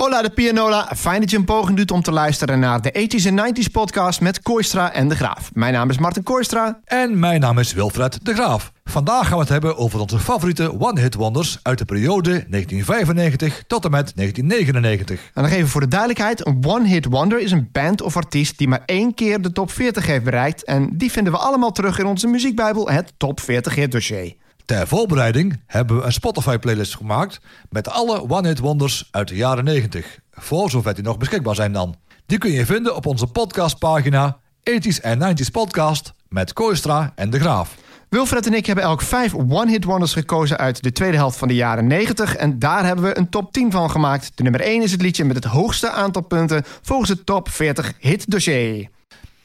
Hola de Pianola, fijn dat je een poging doet om te luisteren naar de 80s en 90s podcast met Koistra en De Graaf. Mijn naam is Martin Koistra. En mijn naam is Wilfred De Graaf. Vandaag gaan we het hebben over onze favoriete one-hit wonders uit de periode 1995 tot en met 1999. En nog even voor de duidelijkheid, een one-hit wonder is een band of artiest die maar één keer de top 40 heeft bereikt. En die vinden we allemaal terug in onze muziekbijbel, het Top 40 Hit Dossier. Ter voorbereiding hebben we een Spotify-playlist gemaakt met alle one-hit wonders uit de jaren 90. Voor zover die nog beschikbaar zijn dan. Die kun je vinden op onze podcastpagina 80s en 90s podcast met Koistra en De Graaf. Wilfred en ik hebben elk vijf one-hit wonders gekozen uit de tweede helft van de jaren 90. En daar hebben we een top 10 van gemaakt. De nummer 1 is het liedje met het hoogste aantal punten volgens het top 40 hit dossier.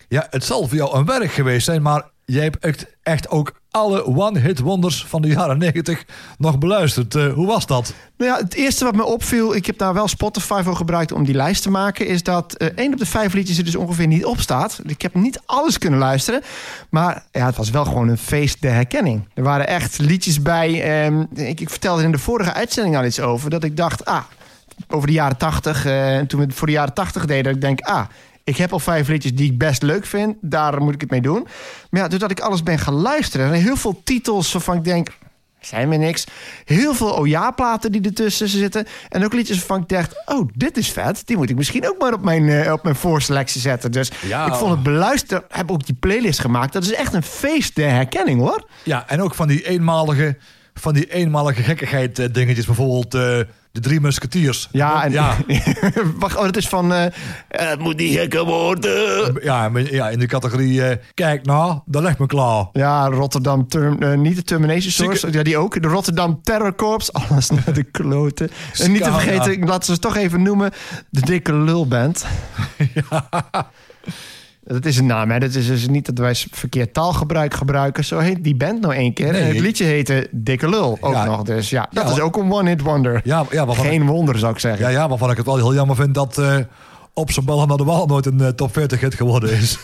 Ja, het zal voor jou een werk geweest zijn, maar jij hebt echt, echt ook alle one-hit wonders van de jaren 90 nog beluisterd. Uh, hoe was dat? Nou ja, het eerste wat me opviel, ik heb daar wel Spotify voor gebruikt om die lijst te maken, is dat uh, één op de vijf liedjes er dus ongeveer niet op staat. Ik heb niet alles kunnen luisteren, maar ja, het was wel gewoon een feest de herkenning. Er waren echt liedjes bij. Um, ik, ik vertelde in de vorige uitzending al iets over, dat ik dacht, ah, over de jaren 80, uh, en toen we het voor de jaren 80 deden, dat ik denk, ah, ik heb al vijf liedjes die ik best leuk vind. Daar moet ik het mee doen. Maar ja, doordat ik alles ben gaan luisteren... en heel veel titels waarvan ik denk... zijn me niks. Heel veel OJA-platen die ertussen zitten. En ook liedjes waarvan ik dacht... oh, dit is vet. Die moet ik misschien ook maar op mijn, uh, op mijn voorselectie zetten. Dus ja, ik vond het beluisteren... heb ook die playlist gemaakt. Dat is echt een feest der herkenning, hoor. Ja, en ook van die eenmalige... van die eenmalige gekkigheid uh, dingetjes. Bijvoorbeeld... Uh de Drie Musketeers. Ja, en, ja. wacht, oh, dat is van... Uh, het moet niet gekker worden. Ja, ja in de categorie... Uh, kijk nou, dat legt me klaar. Ja, Rotterdam... Term, uh, niet de Termination Source. Ja, die ook. De Rotterdam Terror Corps. Alles naar de kloten. en niet te vergeten, laten ze het toch even noemen... de Dikke Lulband. ja. Dat is een naam, hè? Dat is dus niet dat wij verkeerd taalgebruik gebruiken. Zo heet die band nou één keer. en het liedje heette Dikke Lul ook nog. Dus ja, dat is ook een one-hit wonder. Ja, ja, Geen wonder, zou ik zeggen. Ja, ja, waarvan ik het wel heel jammer vind dat uh, op zijn bal naar de wal nooit een uh, top 40 hit geworden is.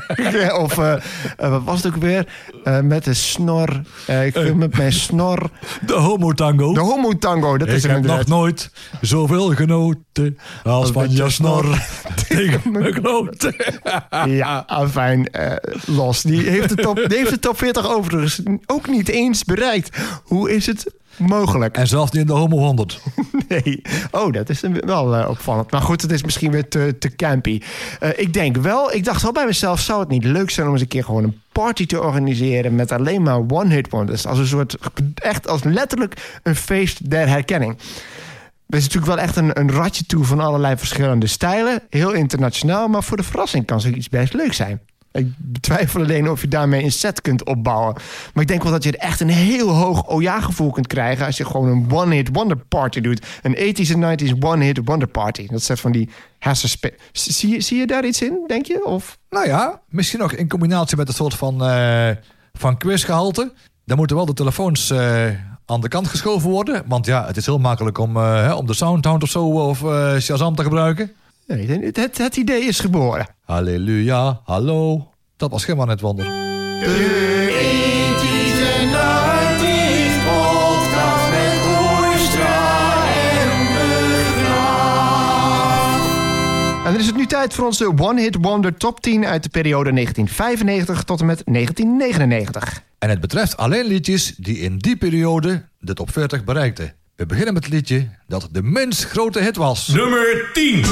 of uh, wat was het ook weer? Uh, met de snor. Uh, ik film met mijn snor. De homo tango. De homo tango, dat ik is heb nog nooit zoveel genoten als van je snor tegen mijn kloten. ja, fijn. los. Die heeft, de top, die heeft de top 40 overigens ook niet eens bereikt. Hoe is het mogelijk. En zelfs niet in de Homo 100. nee. Oh, dat is wel uh, opvallend. Maar goed, het is misschien weer te, te campy. Uh, ik denk wel, ik dacht wel bij mezelf... zou het niet leuk zijn om eens een keer gewoon een party te organiseren... met alleen maar one-hit wonders. Als een soort, echt als letterlijk een feest der herkenning. Er is natuurlijk wel echt een, een ratje toe van allerlei verschillende stijlen. Heel internationaal, maar voor de verrassing kan zoiets best leuk zijn. Ik betwijfel alleen of je daarmee een set kunt opbouwen. Maar ik denk wel dat je er echt een heel hoog OJA-gevoel kunt krijgen... als je gewoon een one-hit wonder party doet. Een 80s en 90s one-hit wonder party. Dat zegt van die hersenspe... Zie, zie je daar iets in, denk je? Of? Nou ja, misschien nog in combinatie met een soort van, uh, van quizgehalte. Dan moeten wel de telefoons... Uh aan de kant geschoven worden. Want ja, het is heel makkelijk om, uh, om de Soundhound of zo of Shazam te gebruiken. Nee, het, het, het, idee is geboren. Halleluja, hallo. Dat was helemaal net wonder. De podcast met en dan is het nu tijd voor onze One Hit Wonder Top 10 uit de periode 1995 tot en met 1999. En het betreft alleen liedjes die in die periode de top 40 bereikten. We beginnen met het liedje dat de minst grote hit was. Nummer 10.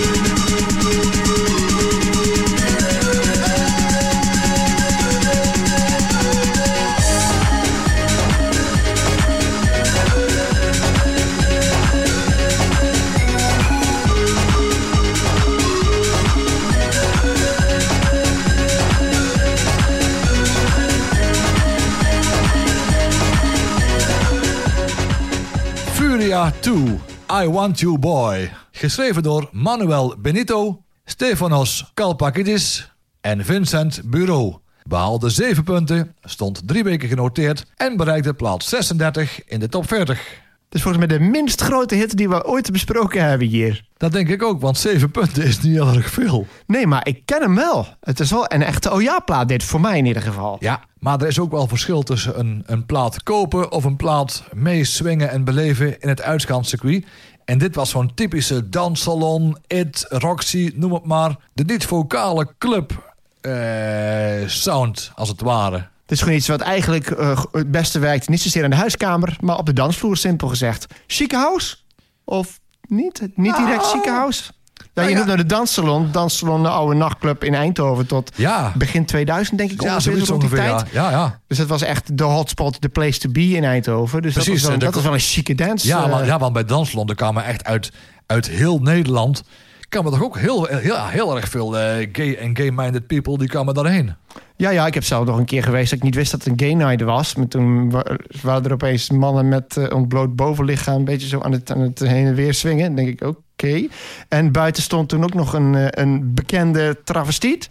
Furia 2, I Want You Boy. Geschreven door Manuel Benito, Stefanos Kalpakidis en Vincent Bureau. Behaalde 7 punten, stond drie weken genoteerd en bereikte plaats 36 in de top 40. Het is volgens mij de minst grote hit die we ooit besproken hebben hier. Dat denk ik ook, want 7 punten is niet heel erg veel. Nee, maar ik ken hem wel. Het is wel een echte oh ja-plaat dit, voor mij in ieder geval. Ja, maar er is ook wel verschil tussen een, een plaat kopen of een plaat meeswingen en beleven in het uitgaanscircuit. En dit was zo'n typische danssalon, It, Roxy, noem het maar. De niet-vocale club eh, sound, als het ware. Het is gewoon iets wat eigenlijk eh, het beste werkt. Niet zozeer in de huiskamer, maar op de dansvloer, simpel gezegd. Chique house? Of niet? Niet direct Nou. chique house? Ja, je ja. noemt nou de danssalon. Danssalon, de oude nachtclub in Eindhoven tot Ja, begin 2000, denk ik ja ongeveer, rond die ongeveer. Ja. tijd. Ja, ja. Dus dat was echt de hotspot, de place to be in Eindhoven. Dus Precies, dat, was wel, dat was wel een chique dance. Ja, eh, want, ja, want bij Dansland kwamen echt uit, uit heel Nederland... kwamen toch ook heel, heel, heel erg veel eh, gay en gay-minded people... die kwamen daarheen. Ja, ja, ik heb zelf nog een keer geweest dat ik niet wist dat het een gay night was. Maar toen wa- waren er opeens mannen met eh, ontbloot bovenlichaam... een beetje zo aan het, aan het heen en weer swingen. Dan denk ik, oké. En buiten stond toen ook nog een, eh, een bekende travestiet.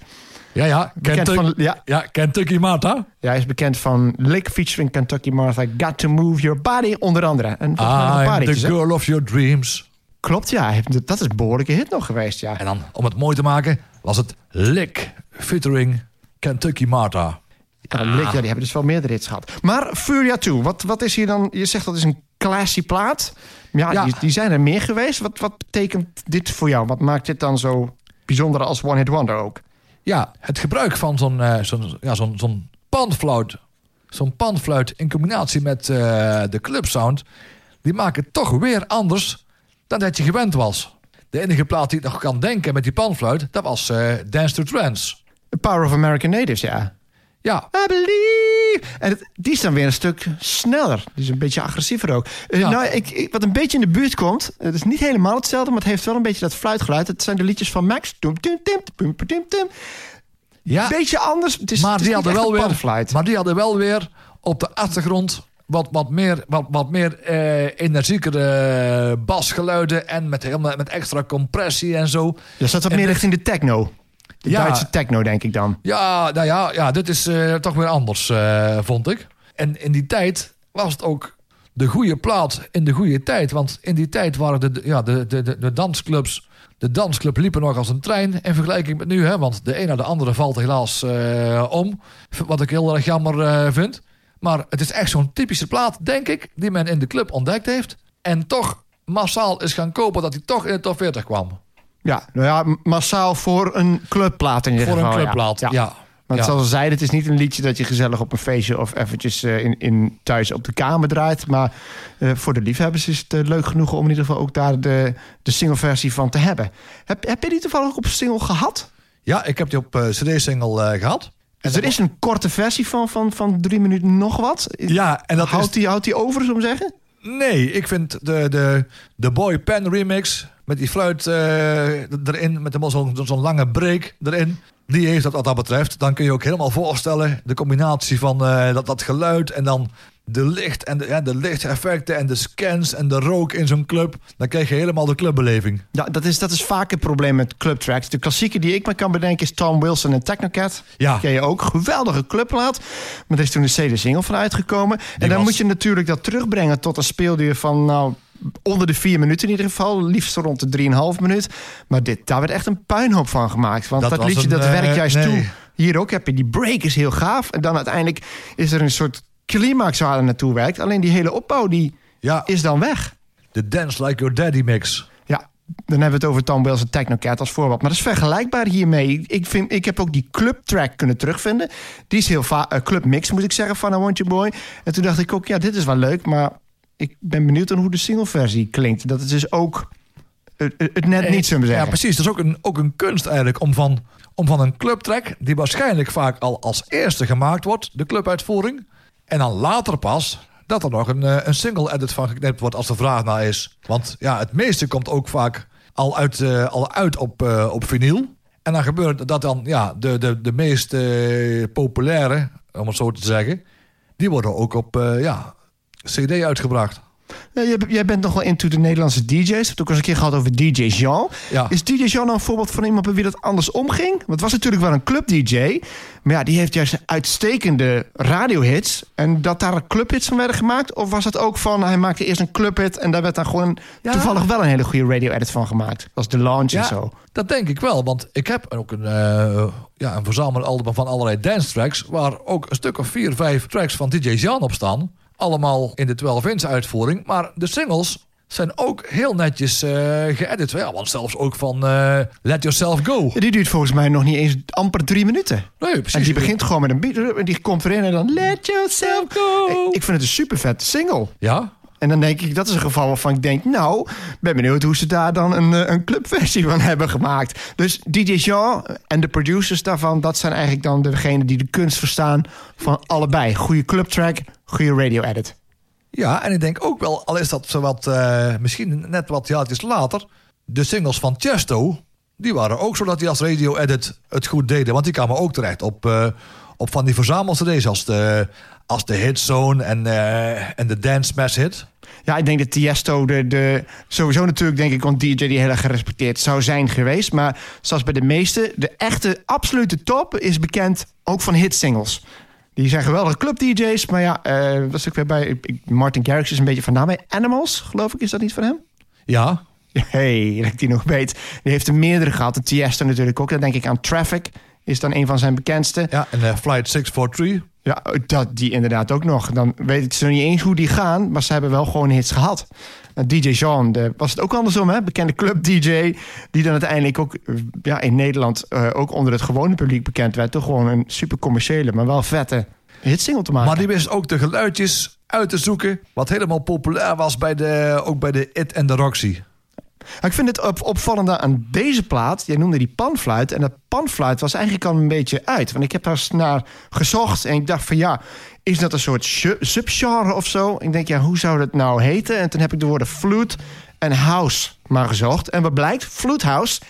Ja, ja. Kentucky, van, ja, ja, Kentucky Martha. ja, hij is bekend van Lick featuring Kentucky Martha. Got to move your body, onder andere. En paar I'm the hè? girl of your dreams. Klopt, ja. Dat is een behoorlijke hit nog geweest, ja. En dan, om het mooi te maken, was het Lick featuring Kentucky Martha. Ja, Lick, ja, die hebben dus wel meerdere hits gehad. Maar Furia 2, wat, wat is hier dan... Je zegt dat is een classy plaat. Ja, Ja. Die, die zijn er meer geweest. Wat, wat betekent dit voor jou? Wat maakt dit dan zo bijzonder als One Hit Wonder ook? Ja, het gebruik van zo'n eh, zo'n ja, zo'n zo'n panfluit, zo'n panfluit in combinatie met eh, de clubsound, die maken het toch weer anders dan dat je gewend was. De enige plaat die ik nog kan denken met die panfluit, dat was eh, Dance to Trance. The Power of American Natives, ja. Ja, I believe. En het- die is dan weer een stuk sneller. Die is een beetje agressiever ook. Eh, Ja. Nou, ik, ik- wat een beetje in de buurt komt. Het is niet helemaal hetzelfde, maar het heeft wel een beetje dat fluitgeluid. Het zijn de liedjes van Max. Ja Beetje anders. Het is, maar, het is die hadden wel weer, maar die hadden wel weer op de achtergrond wat, wat meer, wat, wat meer eh, energiekere basgeluiden en met, helemaal, met extra compressie en zo. Ja, zat wat meer richting de techno. De Ja. Duitse techno, denk ik dan. Ja, nou ja, ja dit is eh, toch weer anders, eh, vond ik. En in die tijd was het ook de goede plaat in de goede tijd. Want in die tijd waren de, ja, de, de, de, de dansclubs... De dansclub liepen nog als een trein in vergelijking met nu. Hè, want de een na de andere valt helaas eh, om. Wat ik heel erg jammer eh, vind. Maar het is echt zo'n typische plaat, denk ik... die men in de club ontdekt heeft. En toch massaal is gaan kopen dat hij toch in de top 40 kwam. Ja, nou ja, massaal voor een clubplaat in ieder Voor een clubplaat, ja. Ja. Want Ja. zoals we zeiden, het is niet een liedje dat je gezellig op een feestje of eventjes eh, in, in thuis op de kamer draait. Maar eh, voor de liefhebbers is het eh, leuk genoeg om in ieder geval ook daar de, de singleversie van te hebben. Heb, heb je die toevallig op single gehad? Ja, ik heb die op cd-single eh, Dus er is een korte versie van, van, van drie minuten nog wat. Ja, en dat houdt, is... die, houdt die over, zo om zeggen? Nee, ik vind de, de, de Boy Pen remix met die fluit eh, erin, met zo'n zo'n lange break erin. Die heeft dat wat dat betreft. Dan kun je ook helemaal voorstellen de combinatie van eh, dat, dat geluid en dan de licht en de, ja, de lichteffecten en de scans en de rook in zo'n club. Dan krijg je helemaal de clubbeleving. Ja, dat is, dat is vaak het probleem met clubtracks. De klassieke die ik me kan bedenken is Tom Wilson en Technocat. Ja. Ken je ook. Geweldige clubplaat. Maar er is toen een CD-single van uitgekomen. en dan was- moet je natuurlijk dat terugbrengen tot een speelduur van... nou onder de vier minuten in ieder geval. Liefst rond de 3,5 minuut. Maar dit, daar werd echt een puinhoop van gemaakt. Want dat, Dat liedje een, dat eh, werkt juist nee. toe. Hier ook heb je die break is heel gaaf. En dan uiteindelijk is er een soort climax waar er naartoe werkt. Alleen die hele opbouw die Ja, is dan weg. de Dance Like Your Daddy mix. Ja, dan hebben we het over Tom Wills en Technocat als voorbeeld. Maar dat is vergelijkbaar hiermee. Ik, vind, ik heb ook die clubtrack kunnen terugvinden. Die is heel vaak... Uh, clubmix moet ik zeggen van I Want You Boy. En toen dacht ik ook, ja, dit is wel leuk. Maar ik ben benieuwd aan hoe de singleversie klinkt. Dat het dus ook het, het net niet, zullen we Ja, zeggen. precies. Dat is ook een, ook een kunst eigenlijk om van, om van een clubtrack... die waarschijnlijk vaak al als eerste gemaakt wordt, de clubuitvoering... en dan later pas dat er nog een, eh, een single-edit van geknipt wordt als er vraag naar is. Want ja, het meeste komt ook vaak al uit, eh, al uit op, eh, op vinyl. En dan gebeurt dat dan ja, de, de, de meest populaire, om het zo te zeggen... die worden ook op ja, cd uitgebracht. Ja, jij, bent nog wel into de Nederlandse DJ's. We hebben het ook eens een keer gehad over DJ Jean. Ja. Is DJ Jean nou een voorbeeld van iemand bij wie dat anders omging? Want het was natuurlijk wel een club-DJ. Maar ja, die heeft juist uitstekende radiohits. En dat daar clubhits van werden gemaakt? Of was het ook van, hij maakte eerst een clubhit... en daar werd dan gewoon Ja. toevallig wel een hele goede radio-edit van gemaakt? Dat was de launch en zo. dat denk ik wel. Want ik heb ook een, eh ja, een verzamelalbum van allerlei dance tracks... waar ook een stuk of vier, vijf tracks van DJ Jan op staan. Allemaal in de 12-inch uitvoering. Maar de singles, zijn ook heel netjes eh geëdit. Ja, want zelfs ook van eh, Let Yourself Go. Die duurt volgens mij nog niet eens amper drie minuten. Nee, En precies. die begint gewoon met een beat. En die komt erin en dan let yourself go. Ik- Ik vind het een super vette single. Ja? En dan denk ik, dat is een geval waarvan ik denk... nou, ben benieuwd hoe ze daar dan een, eh, een clubversie van hebben gemaakt. Dus DJ Jean en de producers daarvan... dat zijn eigenlijk dan degenen die de kunst verstaan van allebei. Goede clubtrack, goede radio-edit. Ja, en ik denk ook wel, al is dat wat, eh, misschien net wat jaartjes later, de singles van Chesto, die waren ook zo dat die als radio-edit het goed deden. Want die kwamen ook terecht op, eh, op van die verzamel-cd's als de, als de Hitzone en, eh, en de Dance Smash Hit. Ja, ik denk dat Tiesto de, de, sowieso natuurlijk denk ik een DJ die heel erg gerespecteerd zou zijn geweest. Maar zoals bij de meeste, de echte absolute top is bekend ook van hitsingles. Die zijn geweldige club-DJ's, maar ja, eh was ik weer bij ik- Martin Garrix is een beetje van naam. Animals, geloof ik, is dat niet van hem? Ja, Hey, dat ik die nog weet. Die heeft er meerdere gehad. De Tiesto natuurlijk ook. Dan denk ik aan Traffic. Is dan een van zijn bekendste. ja en eh, Flight 643. Ja, dat, die inderdaad ook nog. Dan weet ik ze nog niet eens hoe die gaan, maar ze hebben wel gewoon hits gehad. En DJ Jean, de, was het ook andersom, hè? Bekende club-DJ, die dan uiteindelijk ook eh, ja, in Nederland eh, ook onder het gewone publiek bekend werd. Toch gewoon een super commerciële, maar wel vette hitsingle te maken. Maar die wist ook de geluidjes uit te zoeken, wat helemaal populair was bij de, ook bij de It en de Roxy. Ik vind het op, opvallende aan deze plaat. Jij noemde die panfluit. En dat panfluit was eigenlijk al een beetje uit. Want ik heb daar naar gezocht. En ik dacht van ja, is dat een soort su- subgenre of zo? Ik denk ja, hoe zou dat nou heten? En toen heb ik de woorden flute en house maar gezocht. En wat blijkt? Flute house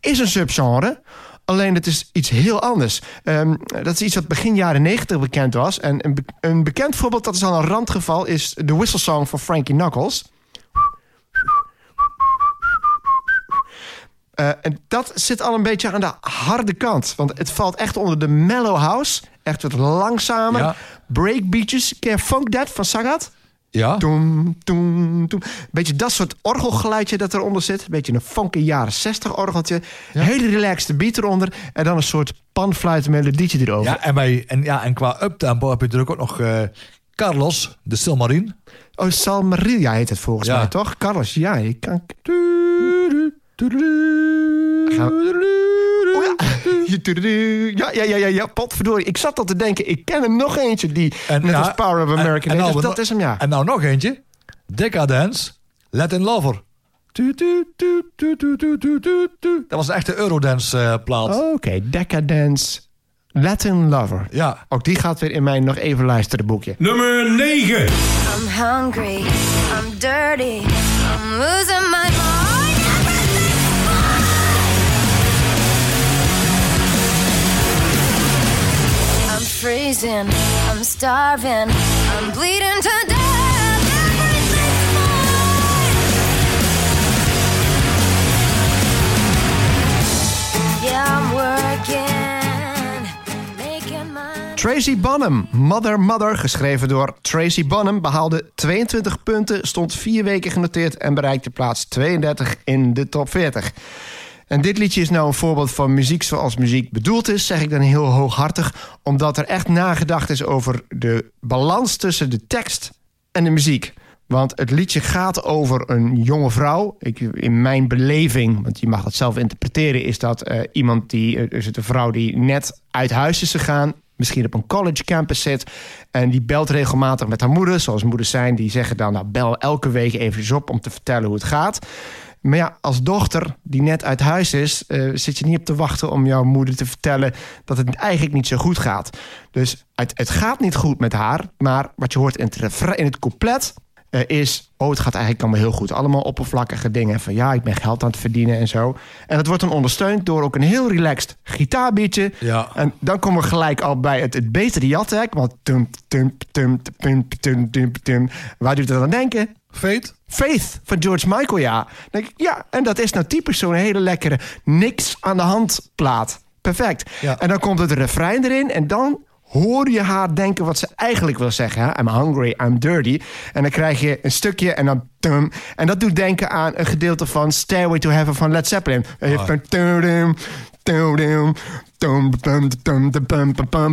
is een subgenre. Alleen het is iets heel anders. Ehm, dat is iets wat begin jaren 90 bekend was. En een, een bekend voorbeeld, dat is al een randgeval, is de whistle song van Frankie Knuckles. Eh, en dat zit al een beetje aan de harde kant. Want het valt echt onder de mellow house. Echt wat langzamer. Ja. Breakbeatjes. Ken je Funk That van Sagat? Ja? Toem, toem, toem. Beetje dat soort orgelgeluidje dat eronder zit. Beetje een funky jaren 60 orgeltje. Hele relaxed beat eronder. En dan een soort panfluit melodietje erover. Ja, en, bij, en, ja, en qua uptempo heb je natuurlijk ook nog eh, Carlos, de Silmarine. Oh, Salmarilla heet het volgens Ja. mij, toch? Carlos, ja. Je kan... Oh ja. ja, ja, ja, ja, potverdorie. Ik zat al te denken, ik ken er nog eentje die en, net Power of American En, en nou dat is hem, ja. En nou nog eentje. Decadence, Latin Lover. Dat was echt echte Eurodance uh, plaat. Oké, okay, Decadence, Latin Lover. Ja. Ook die gaat weer in mijn nog even luisteren boekje. Nummer 9. I'm hungry, I'm dirty, I'm losing my mind. Freezing, I'm starving, I'm bleeding. Tracy Bonham, Mother Mother, geschreven door Tracy Bonham, behaalde 22 punten, stond vier weken genoteerd en bereikte plaats 32 in de top 40. En dit liedje is nou een voorbeeld van muziek zoals muziek bedoeld is, zeg ik dan heel hooghartig, omdat er echt nagedacht is over de balans tussen de tekst en de muziek. Want het liedje gaat over een jonge vrouw. Ik, in mijn beleving, want je mag dat zelf interpreteren, is dat eh, iemand die, eh, is het een vrouw die net uit huis is gegaan, misschien op een college campus zit. En die belt regelmatig met haar moeder, zoals moeders zijn. Die zeggen dan, nou bel elke week even op om te vertellen hoe het gaat. Maar ja, als dochter die net uit huis is, eh, zit je niet op te wachten om jouw moeder te vertellen dat het eigenlijk niet zo goed gaat. Dus het, het gaat niet goed met haar, maar wat je hoort in het, in het couplet eh, is: Oh, het gaat eigenlijk allemaal heel goed. Allemaal oppervlakkige dingen van ja, ik ben geld aan het verdienen en zo. En dat wordt dan ondersteund door ook een heel relaxed gitaarbeatje. Ja. En dan komen we gelijk al bij het, het betere jatek. Want tum, tum, tum, tum, tum, tum, tum. Waar doet het aan denken? Fate? Faith van George Michael, ja. Dan denk ik, ja, en dat is nou typisch zo'n hele lekkere niks aan de hand plaat. Perfect. Ja. En dan komt het refrein erin en dan hoor je haar denken wat ze eigenlijk wil zeggen. Hè? I'm hungry, I'm dirty. En dan krijg je een stukje en dan... Tum, en dat doet denken aan een gedeelte van Stairway to Heaven van Led Zeppelin.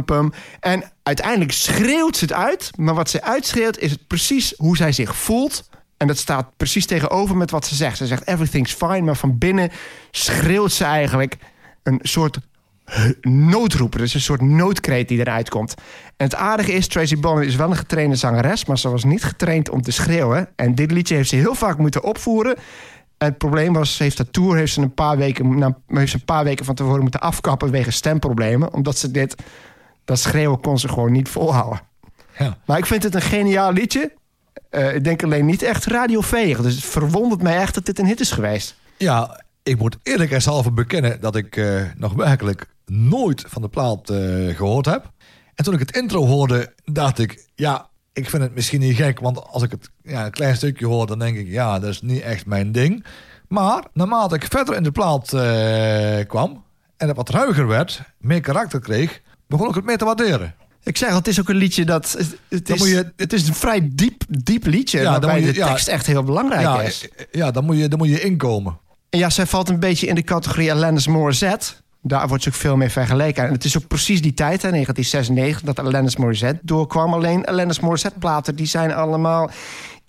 Pum. En uiteindelijk schreeuwt ze het uit. Maar wat ze uitschreeuwt is het precies hoe zij zich voelt En dat staat precies tegenover met wat ze zegt. Ze zegt everything's fine, maar van binnen schreeuwt ze eigenlijk een soort noodroep. Dus een soort noodkreet die eruit komt. En het aardige is, Tracy Bonner is wel een getrainde zangeres... maar ze was niet getraind om te schreeuwen. En dit liedje heeft ze heel vaak moeten opvoeren. En het probleem was, ze heeft de tour heeft ze een paar weken, nou, heeft ze een paar weken van tevoren moeten afkappen... wegens stemproblemen, omdat ze dit, dat schreeuwen kon ze gewoon niet volhouden. Ja. Maar ik vind het een geniaal liedje. Eh, ik denk alleen niet echt radioveeg. Dus het verwondert mij echt dat dit een hit is geweest. Ja, ik moet eerlijkheidshalve bekennen dat ik eh, nog werkelijk nooit van de plaat eh, gehoord heb. En toen ik het intro hoorde, dacht ik, ja, ik vind het misschien niet gek. Want als ik het ja, een klein stukje hoor, dan denk ik, ja, dat is niet echt mijn ding. Maar naarmate ik verder in de plaat kwam en het wat ruiger werd, meer karakter kreeg, begon ik het meer te waarderen. Ik zeg, het is ook een liedje dat... Het, Dan is, moet je- het is een vrij diep, diep liedje. Ja, waarbij je- de ja. tekst echt heel belangrijk Ja, is. eh, ja dan, moet je, dan moet je inkomen. En ja, zij valt een beetje in de categorie Alanis Morissette. Daar wordt ze ook veel mee vergeleken. En het is ook precies die tijd, hè, 1996, dat Alanis Morissette doorkwam. Alleen Alanis Morissette-platen, die zijn allemaal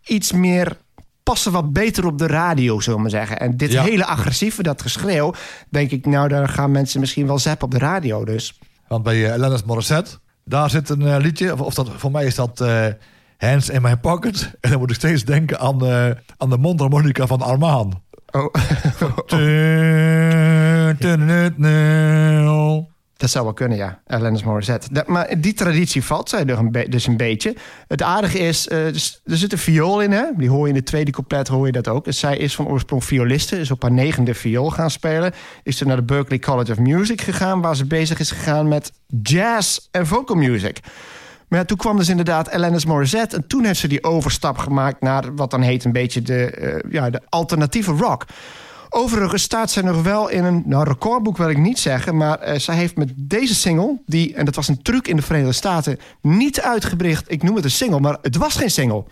iets meer... passen wat beter op de radio, zullen we maar zeggen. En dit Ja. hele agressieve, dat geschreeuw... denk ik, nou, daar gaan mensen misschien wel zappen op de radio. Dus Want bij uh, Lennis Morissette, daar zit een eh, liedje, of, of dat, voor mij is dat eh, Hands in My Pocket. En dan moet ik steeds denken aan, eh, aan de mondharmonica van Armaan. oh, dat zou wel kunnen, ja. Alanis Morissette. Dat, maar die traditie valt zij dus een beetje. Het aardige is, eh, dus- er zit een viool in, hè? Die hoor je in de tweede couplet, hoor je dat ook. Dus zij is van oorsprong violiste, is op haar negende viool gaan spelen. Is ze naar de Berklee College of Music gegaan... waar ze bezig is gegaan met jazz en vocal music. Maar ja, toen kwam dus inderdaad Alanis Morissette... en toen heeft ze die overstap gemaakt naar wat dan heet... een beetje de, eh, ja, de alternatieve rock... Overigens staat zij nog wel in een nou, recordboek, wil ik niet zeggen. Maar eh, zij heeft met deze single, die, en dat was een truc in de Verenigde Staten, niet uitgebracht. Ik noem het een single, maar het was geen single.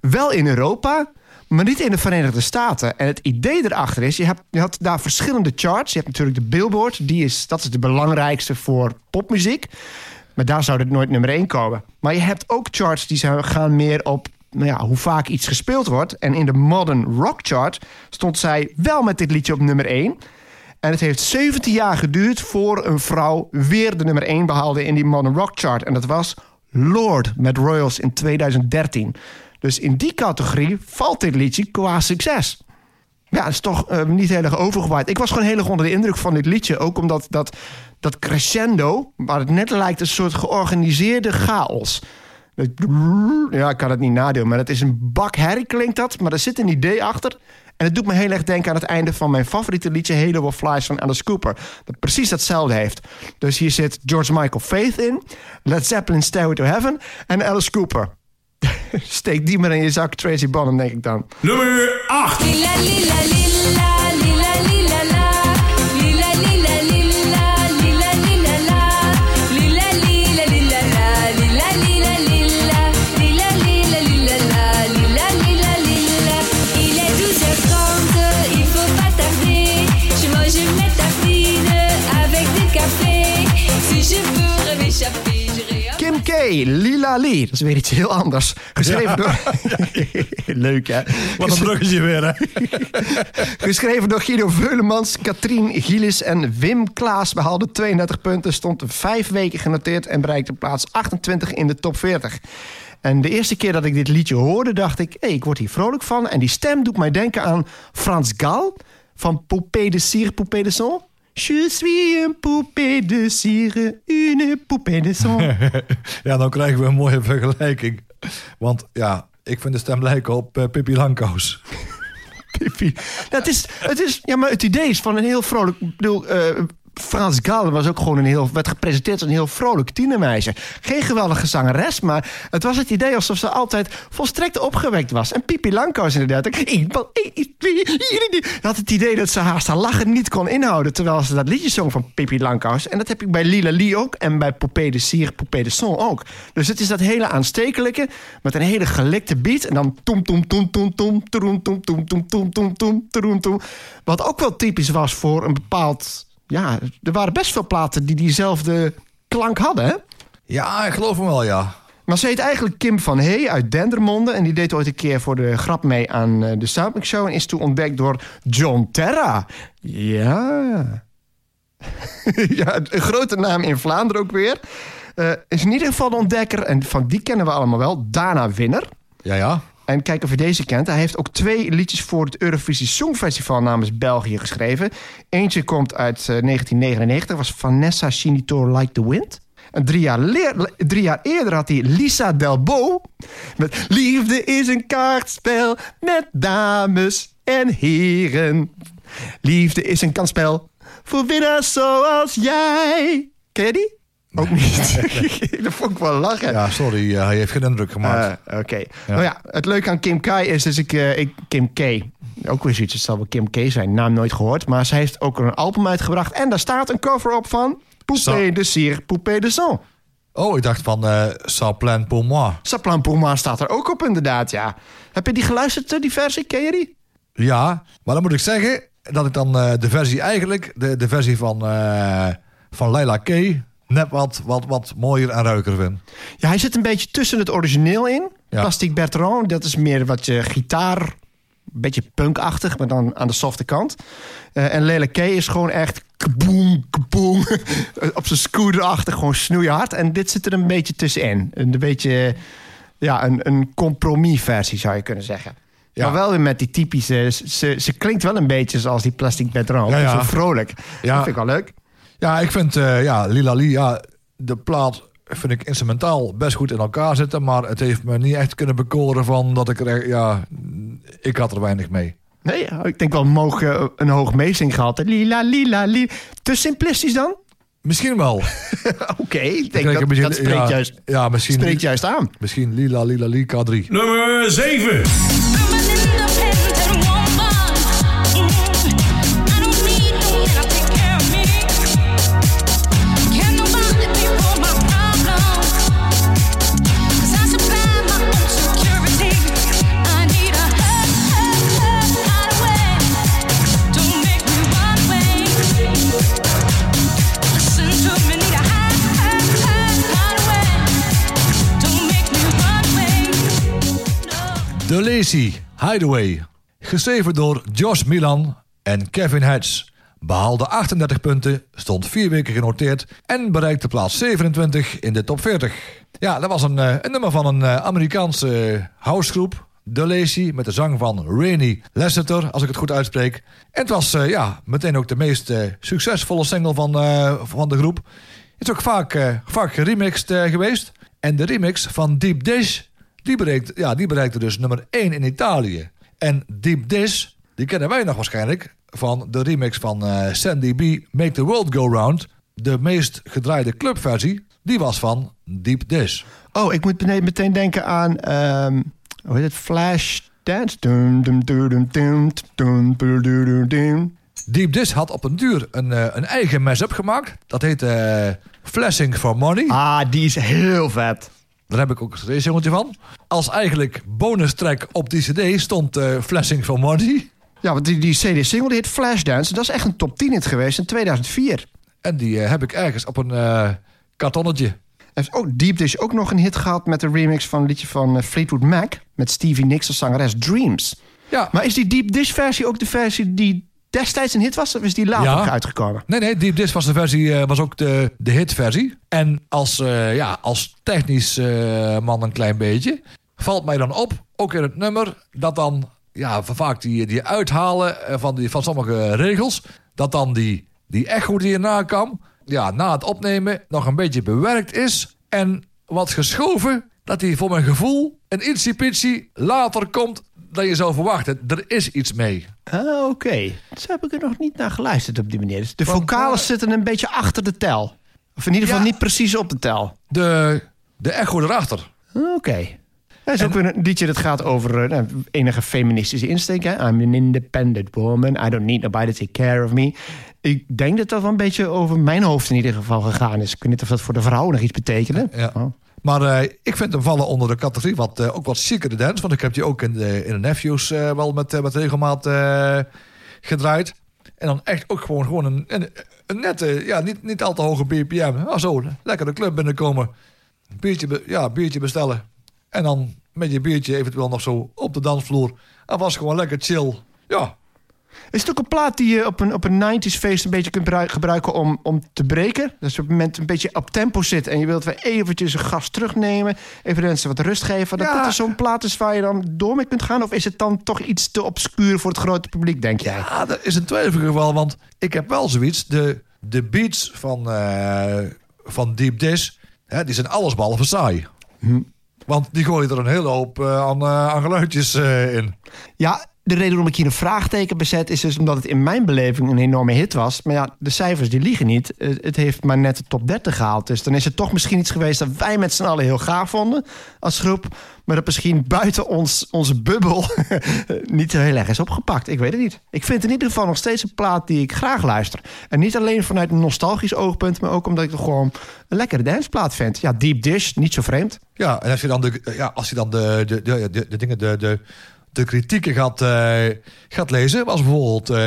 Wel in Europa, maar niet in de Verenigde Staten. En het idee erachter is, je, hebt, je had daar verschillende charts. Je hebt natuurlijk de Billboard, die is, dat is de belangrijkste voor popmuziek. Maar daar zou het nooit nummer 1 komen. Maar je hebt ook charts die gaan meer op nou ja, hoe vaak iets gespeeld wordt. En in de Modern Rock Chart stond zij wel met dit liedje op nummer 1. En het heeft 17 jaar geduurd voor een vrouw weer de nummer 1 behaalde in die Modern Rock Chart. En dat was Lord met Royals in 2013. Dus in die categorie valt dit liedje qua succes. Ja, het is toch eh, niet heel erg overgewaaid. Ik was gewoon heel erg onder de indruk van dit liedje. Ook omdat dat, dat crescendo, waar het net lijkt, een soort georganiseerde chaos. Ja, ik kan het niet nadoen, maar het is een bak herrie klinkt dat. Maar er zit een idee achter. En het doet me heel erg denken aan het einde van mijn favoriete liedje... Halo of Flies van Alice Cooper. Dat precies datzelfde heeft. Dus hier zit George Michael Faith in. Led Zeppelin Stairway to Heaven. En Alice Cooper. Steek die maar in je zak, Tracy Bonham, denk ik dan. Nummer 8. Lila lila lila lila lila Lila Lee. Dat is weer iets heel anders. Geschreven door... Leuk, hè? Wat een bruggetje weer, hè? Geschreven door Guido Veulemans, Katrien Gielis en Wim Klaas behaalde 32 punten, stond vijf weken genoteerd en bereikte plaats 28 in de top 40. En de eerste keer dat ik dit liedje hoorde, dacht ik, hé, ik word hier vrolijk van. En die stem doet mij denken aan Frans Gal van Poupée de Cire, Poupée de Son. Je suis een poupée de cire, une poupée de son. Ja, dan krijgen we een mooie vergelijking. Want ja, ik vind de stem lijken op eh, Pippi Langkous. Pippi. Is, het, is, ja, maar het idee is van een heel vrolijk... Bedoel, eh, Frans Gal was ook gewoon een heel... werd gepresenteerd als een heel vrolijk tienermeisje. Geen geweldige zangeres, maar het was het idee alsof ze altijd volstrekt opgewekt was. En Pippi Langkous inderdaad. Ik- had het idee dat ze haast haar lachen niet kon inhouden... terwijl ze dat liedje zong van Pippi Langkous. En dat heb ik bij Lila Lee ook en bij Poupée de Cire, Poupée de Son ook. Dus het is dat hele aanstekelijke met een hele gelikte beat... en dan tom tom tom tom tom. Wat ook wel typisch was voor een bepaald... Ja, er waren best veel platen die diezelfde klank hadden, hè? Ja, ik geloof hem wel, ja. Maar ze heet eigenlijk Kim van Hey uit Dendermonde. En die deed ooit een keer voor de grap mee aan eh, de Soundmix Show. En is toen ontdekt door John Terra. Ja. ja, een grote naam in Vlaanderen ook weer. Eh, is in ieder geval de ontdekker. En van die kennen we allemaal wel. Dana Winner. Ja, ja. En kijk of je deze kent. Hij heeft ook twee liedjes voor het Eurovisie Songfestival namens België geschreven. Eentje komt uit eh, 1999, was Vanessa Chinito Like the Wind. En drie jaar, drie jaar eerder had hij Lisa Delbo met Liefde is een kaartspel met dames en heren. Liefde is een kansspel voor winnaars zoals jij. Ken je die? Ook niet. Dat vond ik wel lachen. Ja, sorry, eh, hij heeft geen indruk gemaakt. Eh, Oké. Nou ja, het leuke aan Kim K is dus ik, eh, ik Kim K. Ook weer zoiets, het zal wel Kim K zijn. Naam nooit gehoord. Maar ze heeft ook een album uitgebracht. En daar staat een cover op van Poupée de Cire, Poupée de Son. oh, ik dacht van uh, Sa plan pour moi. Saplan pour moi staat er ook op inderdaad, ja. Heb je die geluisterd, die versie? Ken je die? Ja, maar dan moet ik zeggen dat ik dan de versie eigenlijk, de, de versie van, van Leila K. net wat, wat, wat mooier en ruiker vind. Ja, hij zit een beetje tussen het origineel in. Ja. Plastic Bertrand, dat is meer wat je gitaar... Een beetje punkachtig, maar dan aan de softe kant. Eh, en Lele K is gewoon echt kaboom, kaboom. op zijn scooter achter, gewoon snoeihard. En dit zit er een beetje tussenin. Een beetje, ja, een, een compromisversie zou je kunnen zeggen. Ja. Maar wel weer met die typische... Ze, ze klinkt wel een beetje zoals die Plastic Bertrand. Ja, ja. Zo vrolijk. Ja. Dat vind ik wel leuk. Ja, ik vind eh, ja, Lila Lee, ja, de plaat vind ik instrumentaal best goed in elkaar zitten. Maar het heeft me niet echt kunnen bekoren van dat ik er ja, ik had er weinig mee. Nee, ik denk wel mogen een hoog meezing gehad. Lila, lila, lila. Te simplistisch dan? Misschien wel. Oké, ik Ik denk dat, een beetje- dat spreekt, ja, juist, Ja, misschien, spreekt juist aan. misschien Lila Lila Lee K3. Nummer 7. The Lazy Hideaway. Geschreven door Josh Milan en Kevin Hedges. Behaalde 38 punten, stond vier weken genoteerd en bereikte plaats 27 in de top 40. Ja, dat was een, eh, een nummer van een eh, Amerikaanse eh, housegroep. The Lazy, met de zang van Rainy Lasseter, als ik het goed uitspreek. En het was ja, meteen ook de meest succesvolle single van, van de groep. Het is ook vaak, vaak geremixed geweest. En de remix van Deep Dish, die bereikte, ja, die bereikte dus nummer 1 in Italië. En Deep Dish, die kennen wij nog waarschijnlijk van de remix van Sandy B. Make the World Go Round. De meest gedraaide clubversie, die was van Deep Dish. Oh, ik moet meteen denken aan, hoe heet het, Flash Dance. Deep Dish had op een duur een, een eigen mes opgemaakt. gemaakt. Dat heette Flashing for Money. Ah, die is heel vet. Daar heb ik ook een racejongeltje van. Als eigenlijk bonus track op die cd stond eh, Flashing for Money. Ja, want die, die CD-single die heet Flashdance. Dat is echt een top 10 hit geweest in 2004. En die eh, heb ik ergens op een eh, kartonnetje. Heeft ook Deep Dish ook nog een hit gehad met de remix van een liedje van Fleetwood Mac. Met Stevie Nicks als zangeres Dreams. Ja, Maar is die Deep Dish versie ook de versie die destijds een hit was? Of is die later Ja. uitgekomen? Nee, nee, Deep Dish was de versie, eh, was ook de, de hitversie. En als, eh, ja, als technisch eh, man een klein beetje, valt mij dan op, ook in het nummer, dat dan ja, vaak die, die uithalen van, die, van sommige regels, dat dan die, die echo die erna kwam, ja, na het opnemen nog een beetje bewerkt is en wat geschoven, dat die voor mijn gevoel een ietsje later komt dan je zou verwachten. Er is iets mee. Ah, oké. Zo heb ik er nog niet naar geluisterd op die manier. Dus de Want, vocalen zitten een beetje achter de tel. Of in ieder geval Ja. niet precies op de tel. De, de echo erachter. Ah, Oké. Dat is ook weer een liedje dat gaat over eh, nou, enige feministische insteek. Hè? I'm an independent woman. I don't need nobody to take care of me. Ik denk dat dat wel een beetje over mijn hoofd in ieder geval gegaan is. Ik weet niet of dat voor de vrouwen nog iets betekende. Ja. Oh. Maar eh, ik vind hem vallen onder de categorie wat, eh, ook wat chicere dance. Want ik heb die ook in de, in de Nephews eh, wel met, met regelmaat gedraaid. En dan echt ook gewoon, gewoon een, een, nette, ja, niet, niet al te hoge BPM. Ah zo, lekker de club binnenkomen. Biertje, ja, biertje bestellen. En dan met je biertje eventueel nog zo op de dansvloer. En was gewoon lekker chill. Ja, Is het ook een plaat die je op een, op een 90s feest een beetje kunt brui- gebruiken om, om te breken? Dus op het moment een beetje op tempo zit en je wilt weer eventjes een gas terugnemen. Even de mensen wat rust geven. Dat Ja. dat er zo'n plaat is waar je dan door mee kunt gaan? Of is het dan toch iets te obscuur voor het grote publiek, denk jij? Ja, dat is een twijfelgeval, want ik heb wel zoiets. De, de beats van, eh, van Deep Dish, hè, die zijn allesbehalve saai. Want die gooien er een hele hoop eh, aan, eh, aan geluidjes in. Ja, de reden waarom ik hier een vraagteken bezet is dus omdat het in mijn beleving een enorme hit was. Maar ja, de cijfers die liegen niet. Eh, Het heeft maar net de top 30 gehaald. Dus dan is het toch misschien iets geweest dat wij met z'n allen heel gaaf vonden als groep. Maar dat misschien buiten ons, onze bubbel niet heel erg is opgepakt. Ik weet het niet. Ik vind in ieder geval nog steeds een plaat die ik graag luister. En niet alleen vanuit een nostalgisch oogpunt, maar ook omdat ik het gewoon een lekkere danceplaat vind. Ja, Deep Dish, niet zo vreemd. Ja, en als je dan de, ja, als je dan de, de, de, de, de dingen, de, de, de kritieken gaat, eh, gaat lezen, was bijvoorbeeld eh,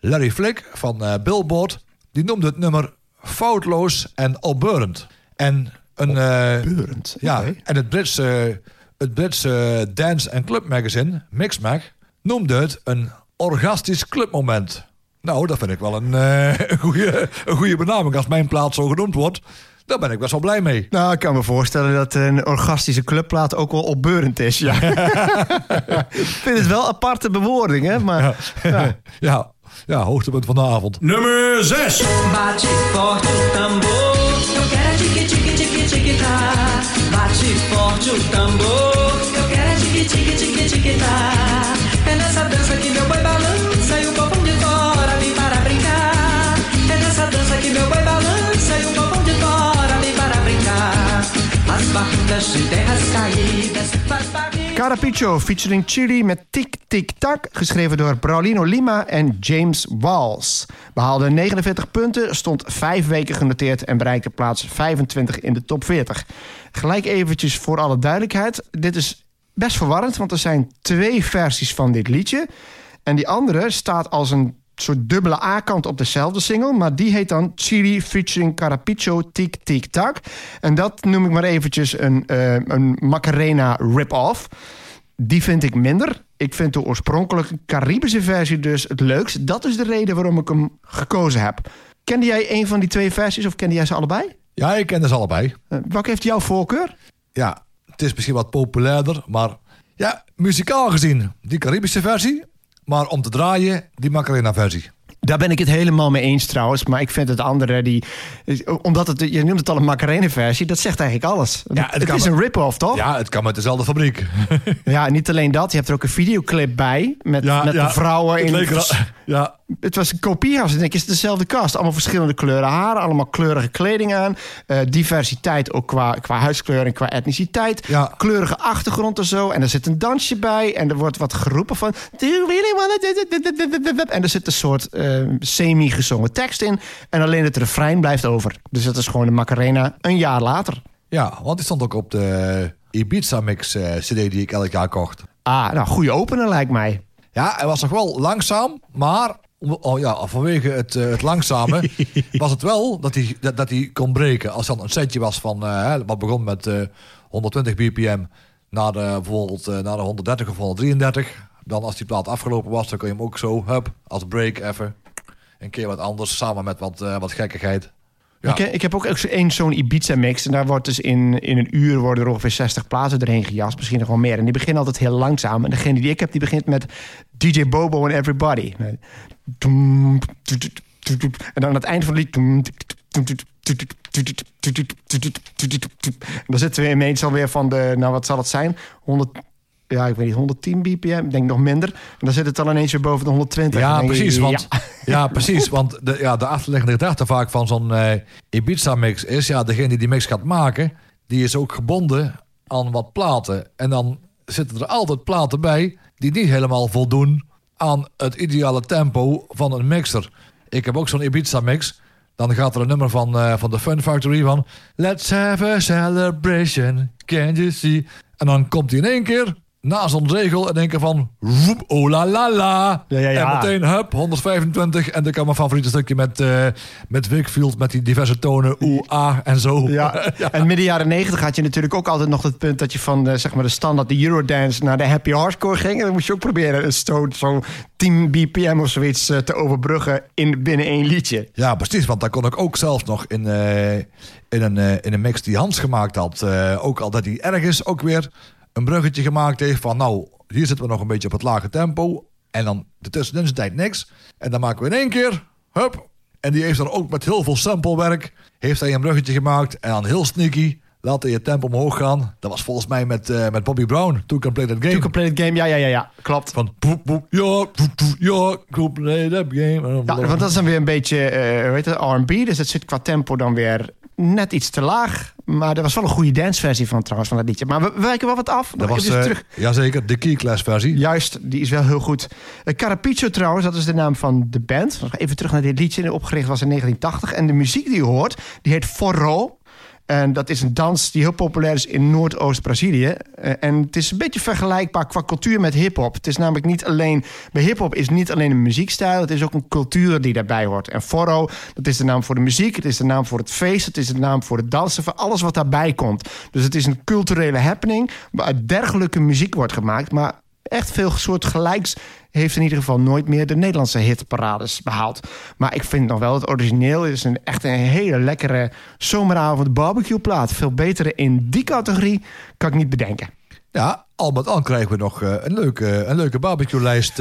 Larry Flick van eh, Billboard. Die noemde het nummer foutloos en opbeurend. En een, eh, Beurend. Ja, en het Britse, het Britse dance- en clubmagazine, Mixmag, noemde het een orgastisch clubmoment. Nou, dat vind ik wel een, een, goede, een goede benaming. Als mijn plaat zo genoemd wordt, daar ben ik best wel blij mee. Nou, ik kan me voorstellen dat een orgastische clubplaat ook wel opbeurend is. Ja. ik vind het wel aparte bewoording, hè? Maar ja. Ja, ja hoogtepunt van de avond. Nummer 6. Bate forte o tambor. Eu quero tique tique tique tique tá. Bate forte o tambor. Eu quero é tique tique tique tique tá. Barriga. Carapicho featuring Chili met Tik Tik Tak, geschreven door Braulino Lima en James Walls. Behaalde 49 punten, stond vijf weken genoteerd en bereikte plaats 25 in de top 40. Gelijk eventjes voor alle duidelijkheid, dit is best verwarrend, want er zijn twee versies van dit liedje. En die andere staat als een soort dubbele A-kant op dezelfde single. Maar die heet dan Chili featuring Carapicho Tik Tik Tak. En dat noem ik maar eventjes een, eh, een Macarena rip-off. Die vind ik minder. Ik vind de oorspronkelijke Caribische versie dus het leukst. Dat is de reden waarom ik hem gekozen heb. Kende jij een van die twee versies of kende jij ze allebei? Ja, ik ken ze allebei. Eh, welke heeft jouw voorkeur? Ja, het is misschien wat populairder, maar ja, muzikaal gezien die Caribische versie. Maar om te draaien, die Macarena versie. Daar ben ik het helemaal mee eens trouwens. Maar ik vind het andere, die, omdat het, je noemt het al een Macarena-versie, dat zegt eigenlijk alles. Ja, het het is een rip-off, toch? Ja, het kan met dezelfde fabriek. Ja, niet alleen dat. Je hebt er ook een videoclip bij. Met, met de vrouwen Het in. leek er- ja, Het was een kopiehuis. Ik denk, is het dezelfde kast? Allemaal verschillende kleuren haren, allemaal kleurige kleding aan. Eh, diversiteit ook qua, qua huidskleur en qua etniciteit. Ja. Kleurige achtergrond en zo. En er zit een dansje bij. En er wordt wat geroepen van... Do you really wanna... En er zit een soort eh, semi-gezongen tekst in. En alleen het refrein blijft over. Dus dat is gewoon de Macarena een jaar later. ja, want die stond ook op de Ibiza Mix eh, CD die ik elk jaar kocht. Ah, nou, goede opener lijkt mij. Ja, hij was nog wel langzaam, maar oh ja, vanwege het, eh, het langzame was het wel dat hij, dat, dat hij kon breken. Als dan een setje was van, eh, wat begon met eh, 120 bpm, naar de, bijvoorbeeld eh, naar de 130 of 133. Dan als die plaat afgelopen was, dan kon je hem ook zo, hup, als break even. Een keer wat anders, samen met wat, eh, wat gekkigheid. Ik, heb ook één zo'n Ibiza-mix. En daar wordt dus in, in een uur worden er ongeveer 60 plaatsen erheen gejast. Misschien nog wel meer. En die beginnen altijd heel langzaam. En degene die ik heb, die begint met DJ Bobo en Everybody. En dan aan het eind van het lied... En dan zitten we ineens alweer van de... Nou, wat zal het zijn? 100... Ja, ik weet niet, 110 bpm. Ik denk nog minder. En dan zit het dan ineens weer boven de 120. Ja, je, precies. Want, ja. ja. precies. Want de, ja, de achterliggende gedachte vaak van zo'n eh, Ibiza-mix is... ja, degene die die mix gaat maken... die is ook gebonden aan wat platen. En dan zitten er altijd platen bij... die niet helemaal voldoen aan het ideale tempo van een mixer. Ik heb ook zo'n Ibiza-mix... Dan gaat er een nummer van, eh, van de Fun Factory van... Let's have a celebration, can you see? En dan komt hij in één keer na zo'n regel en denken van... Woep, oh la la la. Ja, ja, ja. En meteen, hup, 125. En dan kan mijn favoriete stukje met, eh met Wickfield... met die diverse tonen, oeh, ah en zo. Ja. En midden jaren negentig had je natuurlijk ook altijd nog het punt dat je van eh, zeg maar de standaard de Eurodance naar de happy hardcore ging. En dan moest je ook proberen een stoot zo'n 10 bpm of zoiets eh, te overbruggen in, binnen één liedje. Ja, precies. Want daar kon ik ook zelfs nog in, in, een, in een mix die Hans gemaakt had. ook al dat hij ergens ook weer een bruggetje gemaakt heeft van... nou, hier zitten we nog een beetje op het lage tempo. En dan de tussenin tijd niks. En dan maken we in één keer, hup. En die heeft dan ook met heel veel samplewerk... heeft hij een bruggetje gemaakt. En dan heel sneaky laat hij het tempo omhoog gaan. Dat was volgens mij met, eh, met Bobby Brown. Can Play That Game. To complete game, ja, ja, ja, ja, klopt. Van poep, poep, ja, ja, play that game. Ja, want dat is dan weer een beetje, eh hoe heet het, R&B. Dus het zit qua tempo dan weer net iets te laag. Maar er was wel een goede danceversie van trouwens, van dat liedje. Maar we, wijken wel wat af. Dat was, eh, terug. jazeker, de Key Class versie. Juist, die is wel heel goed. Uh, Carapiccio trouwens, dat is de naam van de band. Even terug naar dit liedje. Opgericht was in 1980. En de muziek die je hoort, die heet Forró. En dat is een dans die heel populair is in Noordoost-Brazilië. Eh, en het is een beetje vergelijkbaar qua cultuur met hip-hop. Het is namelijk niet alleen. Bij hip-hop is niet alleen een muziekstijl, het is ook een cultuur die daarbij hoort. En forró, dat is de naam voor de muziek, het is de naam voor het feest, het is de naam voor het dansen, voor alles wat daarbij komt. Dus het is een culturele happening waar dergelijke muziek wordt gemaakt. Maar echt veel soort gelijks heeft in ieder geval nooit meer de Nederlandse hitparades behaald. Maar ik vind nog wel het origineel is een, echt een hele lekkere zomeravond barbecue plaat. Veel betere in die categorie kan ik niet bedenken. Ja, al met al krijgen we nog eh, een leuke, een leuke barbecue-lijst.